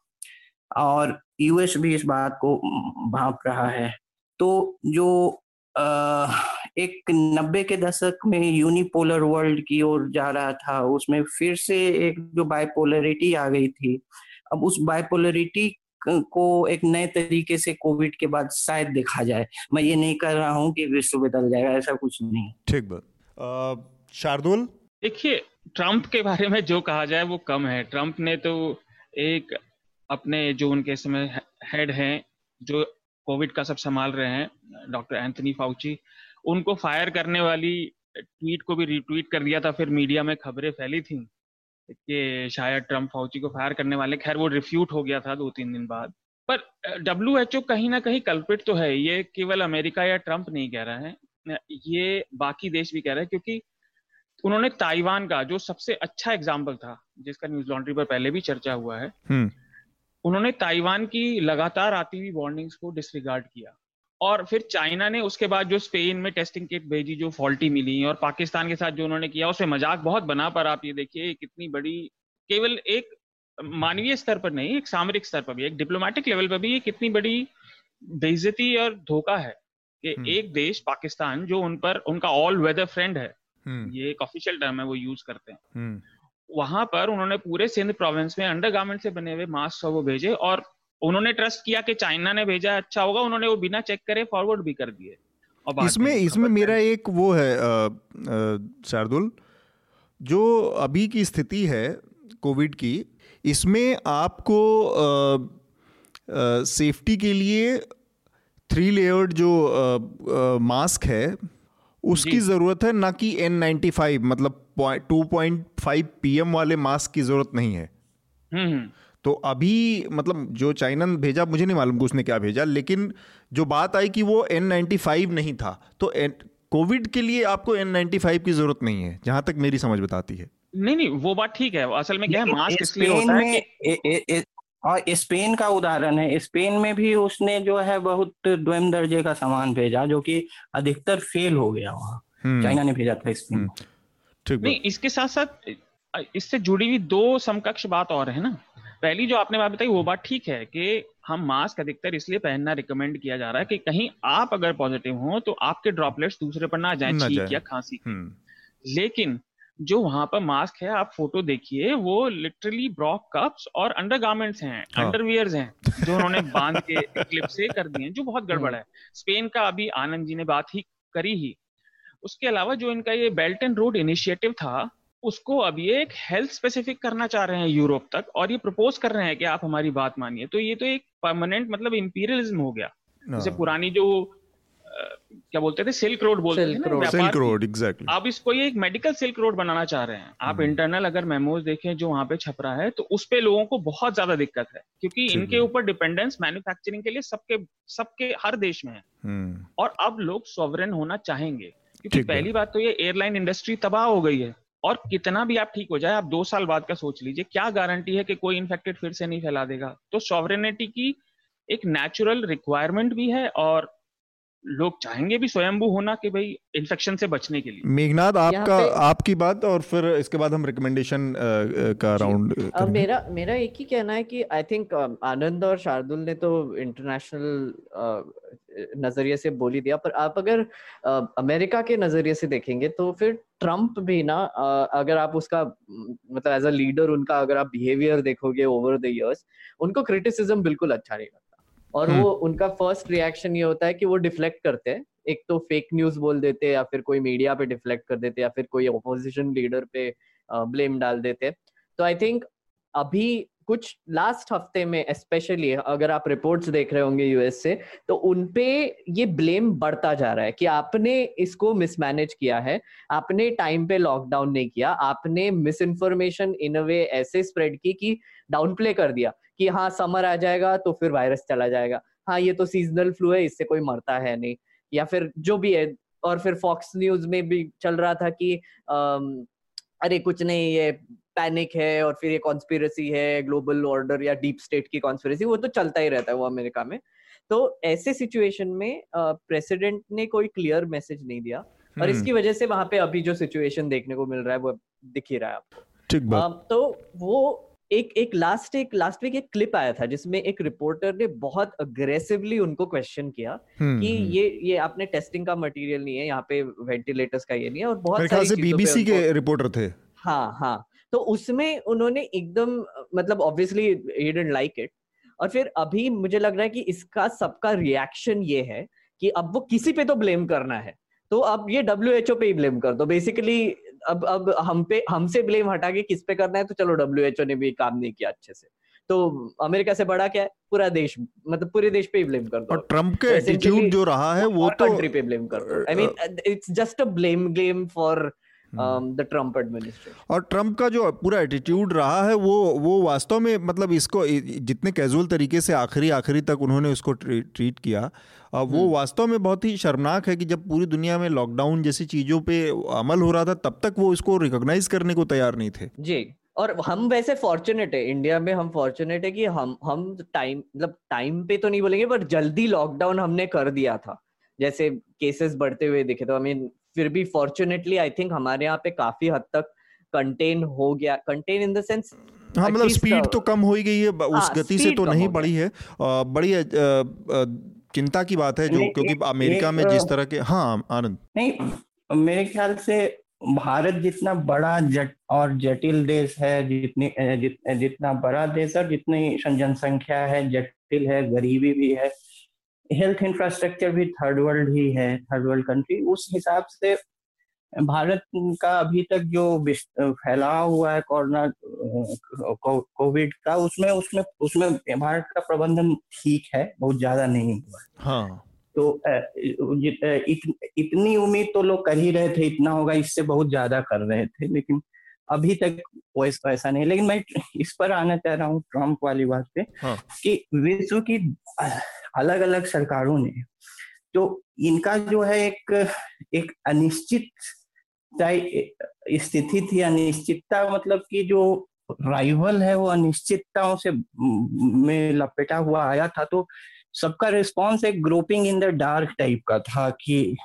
और यूएस भी इस बात को भाप रहा है। तो जो एक नब्बे के दशक में यूनिपोलर वर्ल्ड की ओर जा रहा था, उसमें फिर से एक जो बाइपोलरिटी आ गई थी, अब उस बाइपोलरिटी को एक नए तरीके से कोविड के बाद शायद देखा जाए। मैं ये नहीं कर रहा हूँ कि विश्व बदल जाएगा ऐसा कुछ नहीं। ठीक बात। शार्दुल? देखिए ट्रंप के बारे में जो कहा जाए वो कम है। ट्रंप ने तो एक अपने जो उनके समय हेड हैं जो कोविड का सब संभाल रहे हैं डॉक्टर एंथनी फाउची उनको फायर करने वाली ट्वीट को भी रिट्वीट कर दिया था फिर मीडिया में खबरें फैली थी। कि शायद ट्रंप फाउची को फायर करने वाले। खैर वो रिफ्यूट हो गया था दो तीन दिन बाद। पर डब्ल्यू एच ओ कहीं ना कहीं कल्पिट तो है ये केवल अमेरिका या ट्रंप नहीं कह रहा है। ये बाकी देश भी कह रहे हैं क्योंकि उन्होंने ताइवान का जो सबसे अच्छा एग्ज़ाम्पल था जिसका न्यूज़ लॉन्ड्री पर पहले भी चर्चा हुआ है हम्म। उन्होंने ताइवान की लगातार आती हुई वार्निंग्स को डिसरिगार्ड किया। और फिर चाइना ने उसके बाद जो स्पेन में टेस्टिंग किट भेजी जो फॉल्टी मिली और पाकिस्तान के साथ जो उन्होंने किया उसमें मज़ाक बहुत बना पर आप ये देखिए कितनी बड़ी केवल एक मानवीय स्तर पर नहीं एक सामरिक स्तर पर भी एक डिप्लोमेटिक लेवल पर भी ये कितनी बड़ी बेइज्जती और धोखा है कि हम्म। एक देश पाकिस्तान जो उन पर उनका ऑल वेदर फ्रेंड है हम्म। ये एक ऑफिशियल टर्म है वो यूज़ करते हैं हम्म। वहाँ पर उन्होंने पूरे सिंध प्रोविंस में अंडर गार्मेंट से बने हुए मास्क वो भेजे और उन्होंने ट्रस्ट किया कि चाइना ने भेजा अच्छा होगा उन्होंने वो बिना चेक करे फॉरवर्ड भी कर दिए। इसमें इसमें मेरा एक वो है शार्दुल जो अभी की स्थिति है कोविड की इसमें आपको सेफ्टी के लिए थ्री लेयर्ड जो मास्क है उसकी ज़रूरत है ना कि एन नाइन्टी फाइव मतलब टू पॉइंट फाइव पी वाले मास्क की ज़रूरत नहीं है। हम्म, हम्म। तो अभी मतलब जो चाइना ने भेजा मुझे नहीं मालूम उसने क्या भेजा लेकिन जो बात आई कि वो एन नाइन्टी फाइव नहीं था तो कोविड के लिए आपको एन नाइन्टी फाइव की ज़रूरत नहीं है जहाँ तक मेरी समझ बताती है। नहीं नहीं वो बात ठीक है। असल में क्या है मास्क इसलिए होता है कि और स्पेन का उदाहरण है स्पेन में भी उसने जो है बहुत द्वम दर्जे का सामान भेजा जो कि अधिकतर फेल हो गया वहाँ। हम्म। चाइना ने भेजा था स्पेन हम्म। ठीक नहीं इसके साथ साथ इससे जुड़ी हुई दो समकक्ष बात और है ना? पहली जो आपने बात बताई वो बात ठीक है कि हम मास्क अधिकतर इसलिए पहनना रिकमेंड किया जा रहा है कि कहीं आप अगर पॉजिटिव हो तो आपके ड्रॉपलेट्स दूसरे पर ना जाए छींक या खांसी। हम्म। लेकिन जो वहाँ पर मास्क है आप फ़ोटो देखिए वो लिटरली ब्रॉक कप्स और अंडरगारमेंट्स हैं हाँ. अंडरवियर्स हैं जो उन्होंने बाँध के क्लिप से कर दिए जो बहुत गड़बड़ है। स्पेन का अभी आनंद जी ने बात ही करी ही। उसके अलावा जो इनका ये बेल्ट एंड रोड इनिशिएटिव था उसको अब ये एक हेल्थ स्पेसिफिक करना चाह रहे हैं यूरोप तक और ये प्रपोज कर रहे हैं कि आप हमारी बात मानिए। तो ये तो एक परमानेंट मतलब इंपीरियलिज्म हो गया। जैसे हाँ। पुरानी जो क्या बोलते थे? सिल्क रोड बोलते थे सिल्क रोड एग्जैक्टली आप इसको ये एक मेडिकल सिल्क रोड बनाना चाह रहे हैं। आप इंटरनल हम्म। अगर मेमोज देखें जो वहाँ पे छप रहा है तो उस पे लोगों को बहुत ज़्यादा दिक्कत है क्योंकि इनके ऊपर डिपेंडेंस मैन्युफैक्चरिंग के लिए सबके सबके हर देश में है। हम्म। और अब लोग सॉवरन होना चाहेंगे। क्योंकि पहली बात तो ये एयरलाइन इंडस्ट्री तबाह हो गई है। और कितना भी आप ठीक हो जाए, आप दो साल बाद का सोच लीजिए, क्या गारंटी है कि कोई इन्फेक्टेड फिर से नहीं फैला देगा? तो सॉवरेनिटी की एक नेचुरल रिक्वायरमेंट भी है और लोग चाहेंगे भी स्वयंभू होना कि भाई इन्फेक्शन से बचने के लिए। मेघनाथ आपका आपकी बात और फिर इसके बाद हम रिकमेंडेशन का राउंड मेरा मेरा एक ही कहना है कि आई थिंक आनंद और शार्दुल ने तो इंटरनेशनल नज़रिए से बोली दिया पर आप अगर अमेरिका के नज़रिए से देखेंगे तो फिर ट्रंप भी ना अगर आप उसका मतलब एज अ लीडर उनका अगर आप बिहेवियर देखोगे ओवर द इयर्स उनको क्रिटिसिज्म बिल्कुल अच्छा नहीं लगता। और हम्म। वो उनका फ़र्स्ट रिएक्शन ये होता है कि वो डिफ्लेक्ट करते हैं एक तो फेक न्यूज़ बोल देते या फिर कोई मीडिया पे डिफ्लेक्ट कर देते या फिर कोई ऑपोजिशन लीडर पे ब्लेम डाल देते तो आई थिंक अभी कुछ लास्ट हफ़्ते में स्पेशली अगर आप रिपोर्ट्स देख रहे होंगे यूएस से तो उनपे ये ब्लेम बढ़ता जा रहा है कि आपने इसको मिसमैनेज किया है, आपने टाइम पे लॉकडाउन नहीं किया, आपने मिस इन्फॉर्मेशन इन अ वे ऐसे स्प्रेड की कि डाउन प्ले कर दिया कि हाँ समर आ जाएगा तो फिर वायरस चला जाएगा। हाँ ये तो सीजनल फ्लू है, इससे कोई मरता है नहीं। या फिर जो भी है, और फिर फॉक्स न्यूज़ में भी चल रहा था कि अरे कुछ नहीं, ये पैनिक है और फिर ये कॉन्स्पिरसी है ग्लोबल ऑर्डर या डीप स्टेट की कॉन्स्पिरसी वो तो चलता ही रहता है वो अमेरिका में। तो ऐसे सिचुएशन में प्रेसिडेंट ने कोई क्लियर मैसेज नहीं दिया और हम्म। इसकी वजह से वहाँ पे अभी जो सिचुएशन देखने को मिल रहा है वो दिख ही रहा है आपको ठीक बात। तो वो एक एक लास्ट एक लास्ट वीक एक क्लिप आया था जिसमें एक रिपोर्टर ने बहुत अग्रेसिवली उनको क्वेश्चन किया हम्म, कि हम्म। ये ये आपने टेस्टिंग का मटेरियल नहीं है यहाँ पे वेंटिलेटर्स का ये नहीं है और बहुत सारी बीबीसी के रिपोर्टर थे। हाँ हाँ। तो उसमें उन्होंने एकदम मतलब ऑब्वियसली ही डिडंट लाइक इट और फिर अभी मुझे लग रहा है कि इसका सबका रिएक्शन ये है कि अब वो किसी पे तो ब्लेम करना है। तो अब ये डब्ल्यू एच ओ पे ही ब्लेम कर दो। बेसिकली अब अब हम पे हमसे ब्लेम हटा के किस पे करना है तो चलो डब्ल्यू एच ओ ने भी काम नहीं किया अच्छे से। तो अमेरिका से बड़ा क्या है? पूरा देश मतलब पूरे देश पे ही ब्लेम कर दो। और ट्रंप के एटीट्यूड जो रहा है वो तो कंट्री पे ब्लेम कर दो। I mean it's just a blame game for the Trump administration और ट्रंप का जो पूरा एटीट्यूड रहा है वो वो वास्तव में मतलब इसको जितने कैजुअल तरीके से आखिरी आखिरी तक उन्होंने उसको ट्रीट किया वो हम्म। वास्तव में बहुत ही शर्मनाक है कि जब पूरी दुनिया में लॉकडाउन जैसी चीज़ों पे अमल हो रहा था तब तक वो इसको रिकॉग्नाइज करने को तैयार नहीं थे। जी और हम वैसे फॉर्चुनेट है इंडिया में हम फॉर्चुनेट है कि हम हम टाइम मतलब टाइम पे तो नहीं बोलेंगे पर जल्दी लॉकडाउन हमने कर दिया था। जैसे केसेस बढ़ते हुए दिखे तो आई मीन फिर भी फॉर्चुनेटली आई थिंक हमारे यहाँ पे काफ़ी हद तक कंटेन हो गया। कंटेन इन द सेंस हाँ मतलब स्पीड तो कम हो ही गई है उस हाँ, गति से तो नहीं बढ़ी है। बड़ी चिंता की बात है जो क्योंकि अमेरिका में जिस तरह के हाँ आनंद। नहीं मेरे ख्याल से भारत जितना बड़ा जट और जटिल देश है जितनी जित, जितना बड़ा देश और जितनी जनसंख्या है जटिल है गरीबी भी है हेल्थ इंफ्रास्ट्रक्चर भी थर्ड वर्ल्ड ही है थर्ड वर्ल्ड कंट्री उस हिसाब से भारत का अभी तक जो फैलाव हुआ है कोरोना कोविड का उसमें उसमें उसमें भारत का प्रबंधन ठीक है बहुत ज़्यादा नहीं हुआ। हाँ। तो इत, इतनी उम्मीद तो लोग कर ही रहे थे इतना होगा इससे बहुत ज़्यादा कर रहे थे लेकिन अभी तक वैसा नहीं लेकिन मैं इस पर आना चाह रहा हूँ ट्रंप वाली बात पे हाँ. कि विश्व की अलग अलग सरकारों ने तो इनका जो है एक एक अनिश्चित स्थिति थी अनिश्चितता मतलब कि जो राइवल है वो अनिश्चितताओं से में लपेटा हुआ आया था तो सबका रिस्पॉन्स एक groping in the dark type का था कि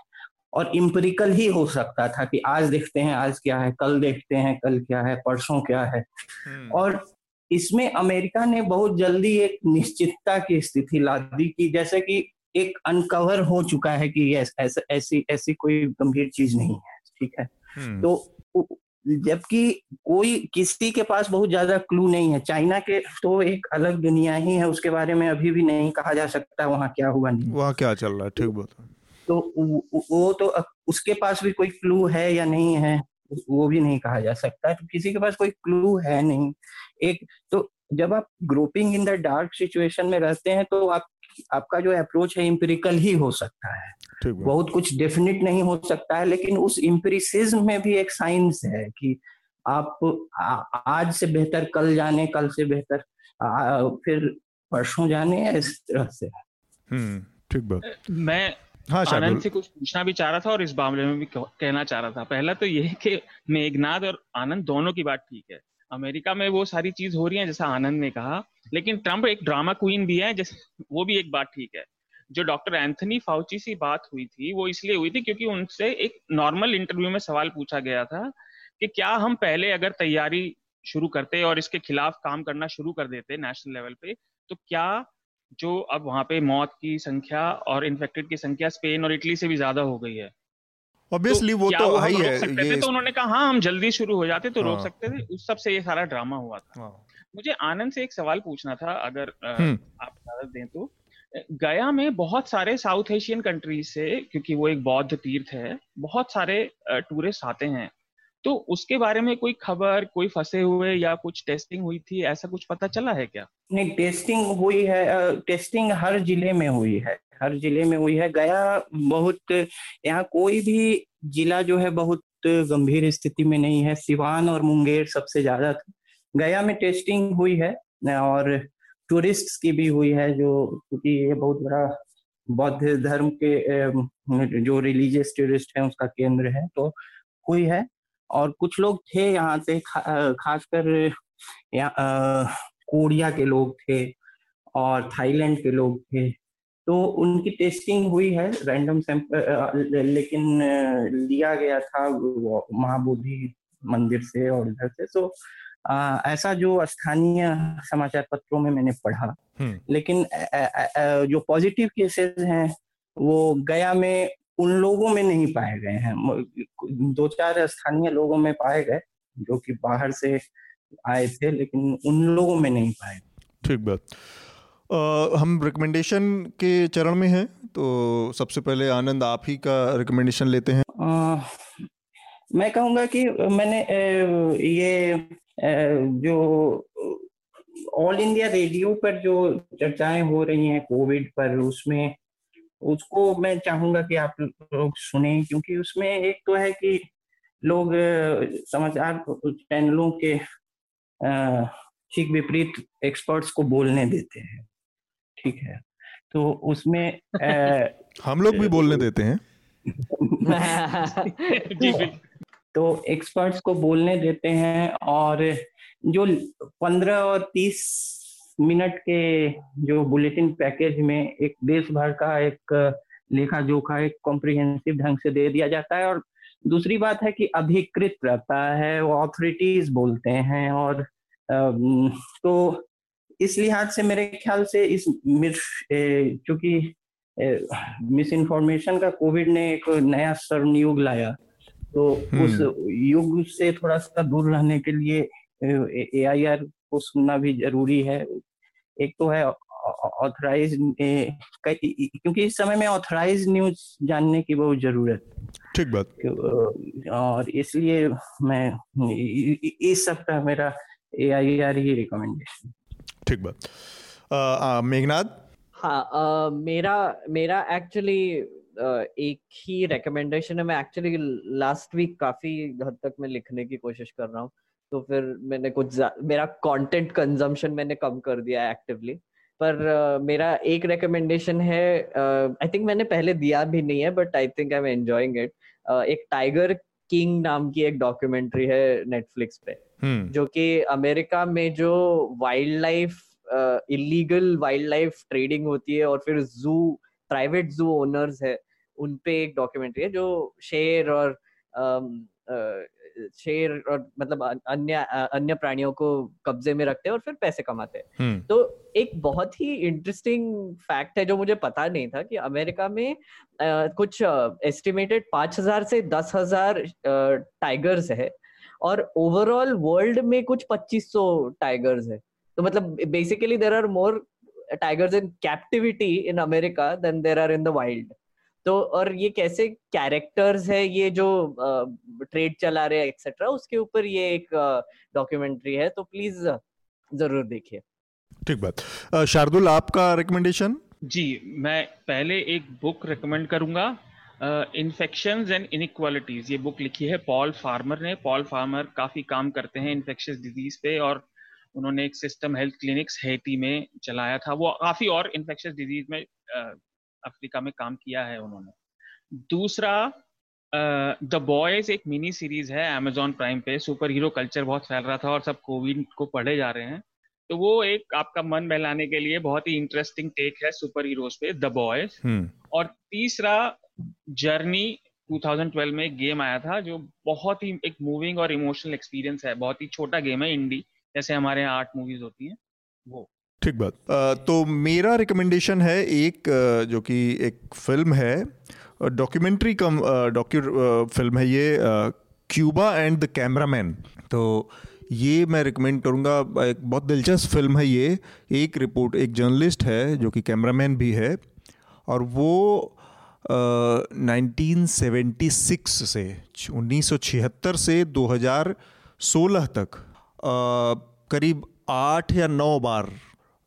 और इम्पेरिकल ही हो सकता था कि आज देखते हैं आज क्या है कल देखते हैं कल क्या है परसों क्या है हम्म। और इसमें अमेरिका ने बहुत जल्दी एक निश्चितता की स्थिति ला दी कि जैसे कि एक अनकवर हो चुका है कि ऐसा ऐसी ऐसी कोई गंभीर चीज़ नहीं है ठीक है? हम्म। तो जबकि कोई किसी के पास बहुत ज़्यादा क्लू नहीं है चाइना के तो एक अलग दुनिया ही है उसके बारे में अभी भी नहीं कहा जा सकता वहाँ क्या हुआ नहीं वहाँ क्या चल रहा है? ठीक बात तो वो तो उसके पास भी कोई क्लू है या नहीं है? वो भी नहीं कहा जा सकता तो किसी के पास कोई क्लू है नहीं। एक तो जब आप groping in the dark situation में रहते हैं तो आप आपका जो अप्रोच है इम्पेरिकल ही हो सकता है। बहुत कुछ डेफिनेट नहीं हो सकता है लेकिन उस इम्पेरिसिज्म में भी एक साइंस है कि आप आ, आज से बेहतर कल जाने कल से बेहतर आ, फिर परसों जाने इस तरह से। हम्म, ठीक बात। मैं हाँ आनंद से कुछ पूछना भी चाह रहा था और इस मामले में भी कहना चाह रहा था। पहला तो ये कि मेघनाथ और आनंद दोनों की बात ठीक है। अमेरिका में वो सारी चीज़ हो रही है जैसा आनंद ने कहा लेकिन ट्रंप एक ड्रामा क्वीन भी है जैसे वो भी एक बात ठीक है। जो डॉक्टर एंथनी फाउची से बात हुई थी वो इसलिए हुई थी क्योंकि उनसे एक नॉर्मल इंटरव्यू में सवाल पूछा गया था कि क्या हम पहले अगर तैयारी शुरू करते और इसके खिलाफ काम करना शुरू कर देते नेशनल लेवल पे तो क्या जो अब वहाँ पे मौत की संख्या और इन्फेक्टेड की संख्या स्पेन और इटली से भी ज़्यादा हो गई है ऑब्वियसली तो वो तो है ही है ये... तो उन्होंने कहा हाँ हम जल्दी शुरू हो जाते तो हाँ. रोक सकते थे उस सबसे ये सारा ड्रामा हुआ था हाँ. मुझे आनंद से एक सवाल पूछना था अगर हम्म। आप इजाज़त दें तो गया में बहुत सारे साउथ एशियन कंट्रीज़ से क्योंकि वो एक बौद्ध तीर्थ है बहुत सारे टूरिस्ट आते हैं तो उसके बारे में कोई खबर, कोई फंसे हुए या कुछ टेस्टिंग हुई थी? ऐसा कुछ पता चला है क्या? नहीं टेस्टिंग हुई है टेस्टिंग हर ज़िले में हुई है। हर ज़िले में हुई है। गया बहुत, यहाँ कोई भी जिला जो है बहुत गंभीर स्थिति में नहीं है। सिवान और मुंगेर सबसे ज़्यादा था। गया में टेस्टिंग हुई है और टूरिस्ट की भी हुई है जो, क्योंकि ये बहुत बड़ा बौद्ध धर्म के जो रिलीजियस टूरिस्ट है, उसका केंद्र है तो हुई है। और कुछ लोग थे यहाँ से खा, खासकर कोरिया के लोग थे और थाईलैंड के लोग थे तो उनकी टेस्टिंग हुई है रैंडम सैंपल लेकिन लिया गया था महाबोधि मंदिर से और इधर से तो आ, ऐसा जो स्थानीय समाचार पत्रों में मैंने पढ़ा हम्म। लेकिन आ, आ, जो पॉजिटिव केसेस हैं वो गया में उन लोगों में नहीं पाए गए हैं। दो चार स्थानीय लोगों में पाए गए जो कि बाहर से आए थे लेकिन उन लोगों में नहीं पाए ठीक बात। हम रिकमेंडेशन के चरण में हैं तो सबसे पहले आनंद आप ही का रिकमेंडेशन लेते हैं। आ, मैं कहूँगा कि मैंने ये जो ऑल इंडिया रेडियो पर जो चर्चाएँ हो रही हैं कोविड पर उसमें उसको मैं चाहूँगा कि आप लोग सुने क्योंकि उसमें एक तो है कि लोग समाचार चैनलों के ठीक विपरीत एक्सपर्ट्स को बोलने देते हैं। ठीक है? तो उसमें आ, हम लोग भी बोलने देते हैं। तो एक्सपर्ट्स को बोलने देते हैं और जो पंद्रह और तीस मिनट के जो बुलेटिन पैकेज में एक देश भर का एक लेखा जोखा एक कॉम्प्रिहेंसिव ढंग से दे दिया जाता है और दूसरी बात है कि अधिकृत रहता है वो ऑथोरिटीज बोलते हैं और तो इस लिहाज से मेरे ख्याल से इस चूँकि मिस इन्फॉर्मेशन का कोविड ने एक नया स्वर्ण युग लाया तो उस हम्म। युग से थोड़ा सा दूर रहने के लिए ए आई आर को सुनना भी ज़रूरी है। एक तो है ऑथराइज क्योंकि इस समय में ऑथराइज न्यूज़ जानने की बहुत ज़रूरत ठीक बात। और इसलिए मैं इस सब का मेरा ए आई आर ही रिकमेंडेशन ठीक बात। मेघनाथ हाँ आ, मेरा मेरा एक्चुअली एक ही रिकमेंडेशन है। मैं एक्चुअली लास्ट वीक काफ़ी हद तक मैं लिखने की कोशिश कर रहा हूँ। तो फिर मैंने कुछ मेरा कंटेंट कंजम्पशन मैंने कम कर दिया एक्टिवली पर uh, मेरा एक रिकमेंडेशन है आई uh, थिंक मैंने पहले दिया भी नहीं है but I think I am enjoying it एक टाइगर किंग नाम की एक डॉक्यूमेंट्री है नेटफ्लिक्स पे hmm. जो कि अमेरिका में जो wildlife illegal wildlife trading होती है और फिर जू प्राइवेट जू ओनर्स है उनपे एक डॉक्यूमेंट्री है जो शेर और um, uh, शेर और मतलब अन्य अन्य प्राणियों को कब्जे में रखते हैं और फिर पैसे कमाते हैं। हम्म। तो एक बहुत ही इंटरेस्टिंग फैक्ट है जो मुझे पता नहीं था कि अमेरिका में आ, कुछ एस्टिमेटेड पाँच हज़ार से दस हज़ार टाइगर्स है और ओवरऑल वर्ल्ड में कुछ पच्चीस सौ टाइगर्स है। तो मतलब basically there are more tigers in captivity in America than there are in the wild तो और ये कैसे कैरेक्टर्स है? ये जो ट्रेड चला रहे हैं एक्सेट्रा उसके ऊपर ये एक डॉक्यूमेंट्री है तो प्लीज़ ज़रूर देखिए। ठीक बात। शार्दुल आपका रिकमेंडेशन जी मैं पहले एक बुक रिकमेंड करूँगा इन्फेक्शन एंड इनक्वालिटीज ये बुक लिखी है पॉल फार्मर ने। पॉल फार्मर काफ़ी काम करते हैं इन्फेक्शियस डिज़ीज़ पे और उन्होंने एक सिस्टम हेल्थ क्लिनिक्स हेटी में चलाया था। वो काफ़ी और इन्फेक्शियस डिज़ीज़ में अफ्रीका में काम किया है उन्होंने। दूसरा द uh, बॉयज़ एक मिनी सीरीज़ है अमेजोन प्राइम पे। सुपर हीरो कल्चर बहुत फैल रहा था और सब कोविड को पढ़े जा रहे हैं। तो वो एक आपका मन बहलाने के लिए बहुत ही इंटरेस्टिंग टेक है सुपर हीरोज पे द बॉयज़ हम्म। और तीसरा जर्नी 2012 में एक गेम आया था जो बहुत ही एक मूविंग और इमोशनल एक्सपीरियंस है। बहुत ही छोटा गेम है इंडी जैसे हमारे यहाँ आर्ट मूवीज़ होती हैं। वो। ठीक बात। तो मेरा रिकमेंडेशन है एक जो कि एक फ़िल्म है डॉक्यूमेंट्री कम डॉक्यू फ़िल्म है ये क्यूबा एंड द कैमरामैन तो ये मैं रिकमेंड करूँगा एक बहुत दिलचस्प फ़िल्म है ये एक रिपोर्ट एक जर्नलिस्ट है जो कि कैमरामैन भी है और वो नाइनटीन सेवेंटी सिक्स से उन्नीस सौ छिहत्तर से 2016 तक आ, करीब आठ या नौ बार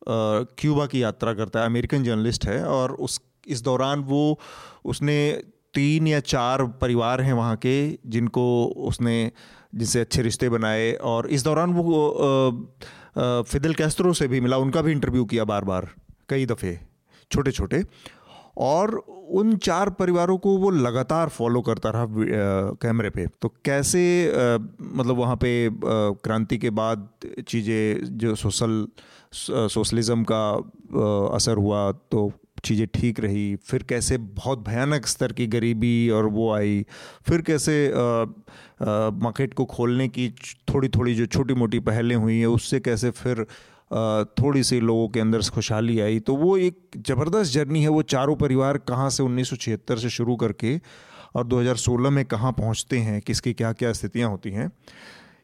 क्यूबा की यात्रा करता है, अमेरिकन जर्नलिस्ट है और उस, इस दौरान वो, उसने तीन या चार परिवार हैं वहाँ के जिनको उसने, जिनसे अच्छे रिश्ते बनाए और इस दौरान वो फिदल कैस्ट्रो से भी मिला, उनका भी इंटरव्यू किया बार बार कई दफ़े छोटे छोटे और उन चार परिवारों को वो लगातार फॉलो करता रहा कैमरे पे। तो कैसे मतलब वहाँ पे क्रांति के बाद चीज़ें, जो सोशल सोशलिज़म का असर हुआ तो चीज़ें ठीक रही। फिर कैसे बहुत भयानक स्तर की गरीबी और वो आई। फिर कैसे मार्केट को खोलने की थोड़ी थोड़ी जो छोटी मोटी पहलें हुई हैं, उससे कैसे फिर थोड़ी सी लोगों के अंदर खुशहाली आई। तो वो एक ज़बरदस्त जर्नी है वो चारों परिवार कहाँ से उन्नीस सौ छिहत्तर से शुरू करके और 2016 में कहाँ पहुँचते हैं, किसकी क्या क्या स्थितियाँ होती हैं,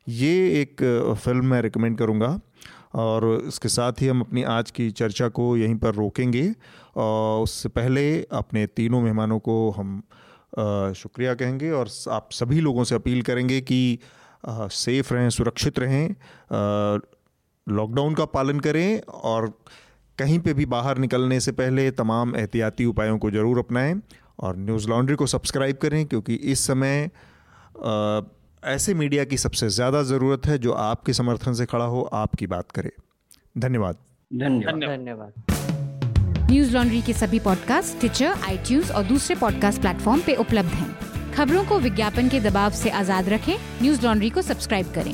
ये एक फ़िल्म मैं रिकमेंड करूँगा। और इसके साथ ही हम अपनी आज की चर्चा को यहीं पर रोकेंगे। और उससे पहले अपने तीनों मेहमानों को हम शुक्रिया कहेंगे और आप सभी लोगों से अपील करेंगे कि सेफ़ रहें, सुरक्षित रहें। लॉकडाउन का पालन करें और कहीं पे भी बाहर निकलने से पहले तमाम एहतियाती उपायों को ज़रूर अपनाएँ और न्यूज़ लॉन्ड्री को सब्सक्राइब करें क्योंकि इस समय आ, ऐसे मीडिया की सबसे ज़्यादा ज़रूरत है जो आपके समर्थन से खड़ा हो आपकी बात करे। धन्यवाद। धन्यवाद। न्यूज़ लॉन्ड्री के सभी पॉडकास्ट ट्विटर आई और दूसरे पॉडकास्ट प्लेटफॉर्म पे उपलब्ध हैं। खबरों को विज्ञापन के दबाव से आज़ाद रखें। न्यूज़ लॉन्ड्री को सब्सक्राइब करें।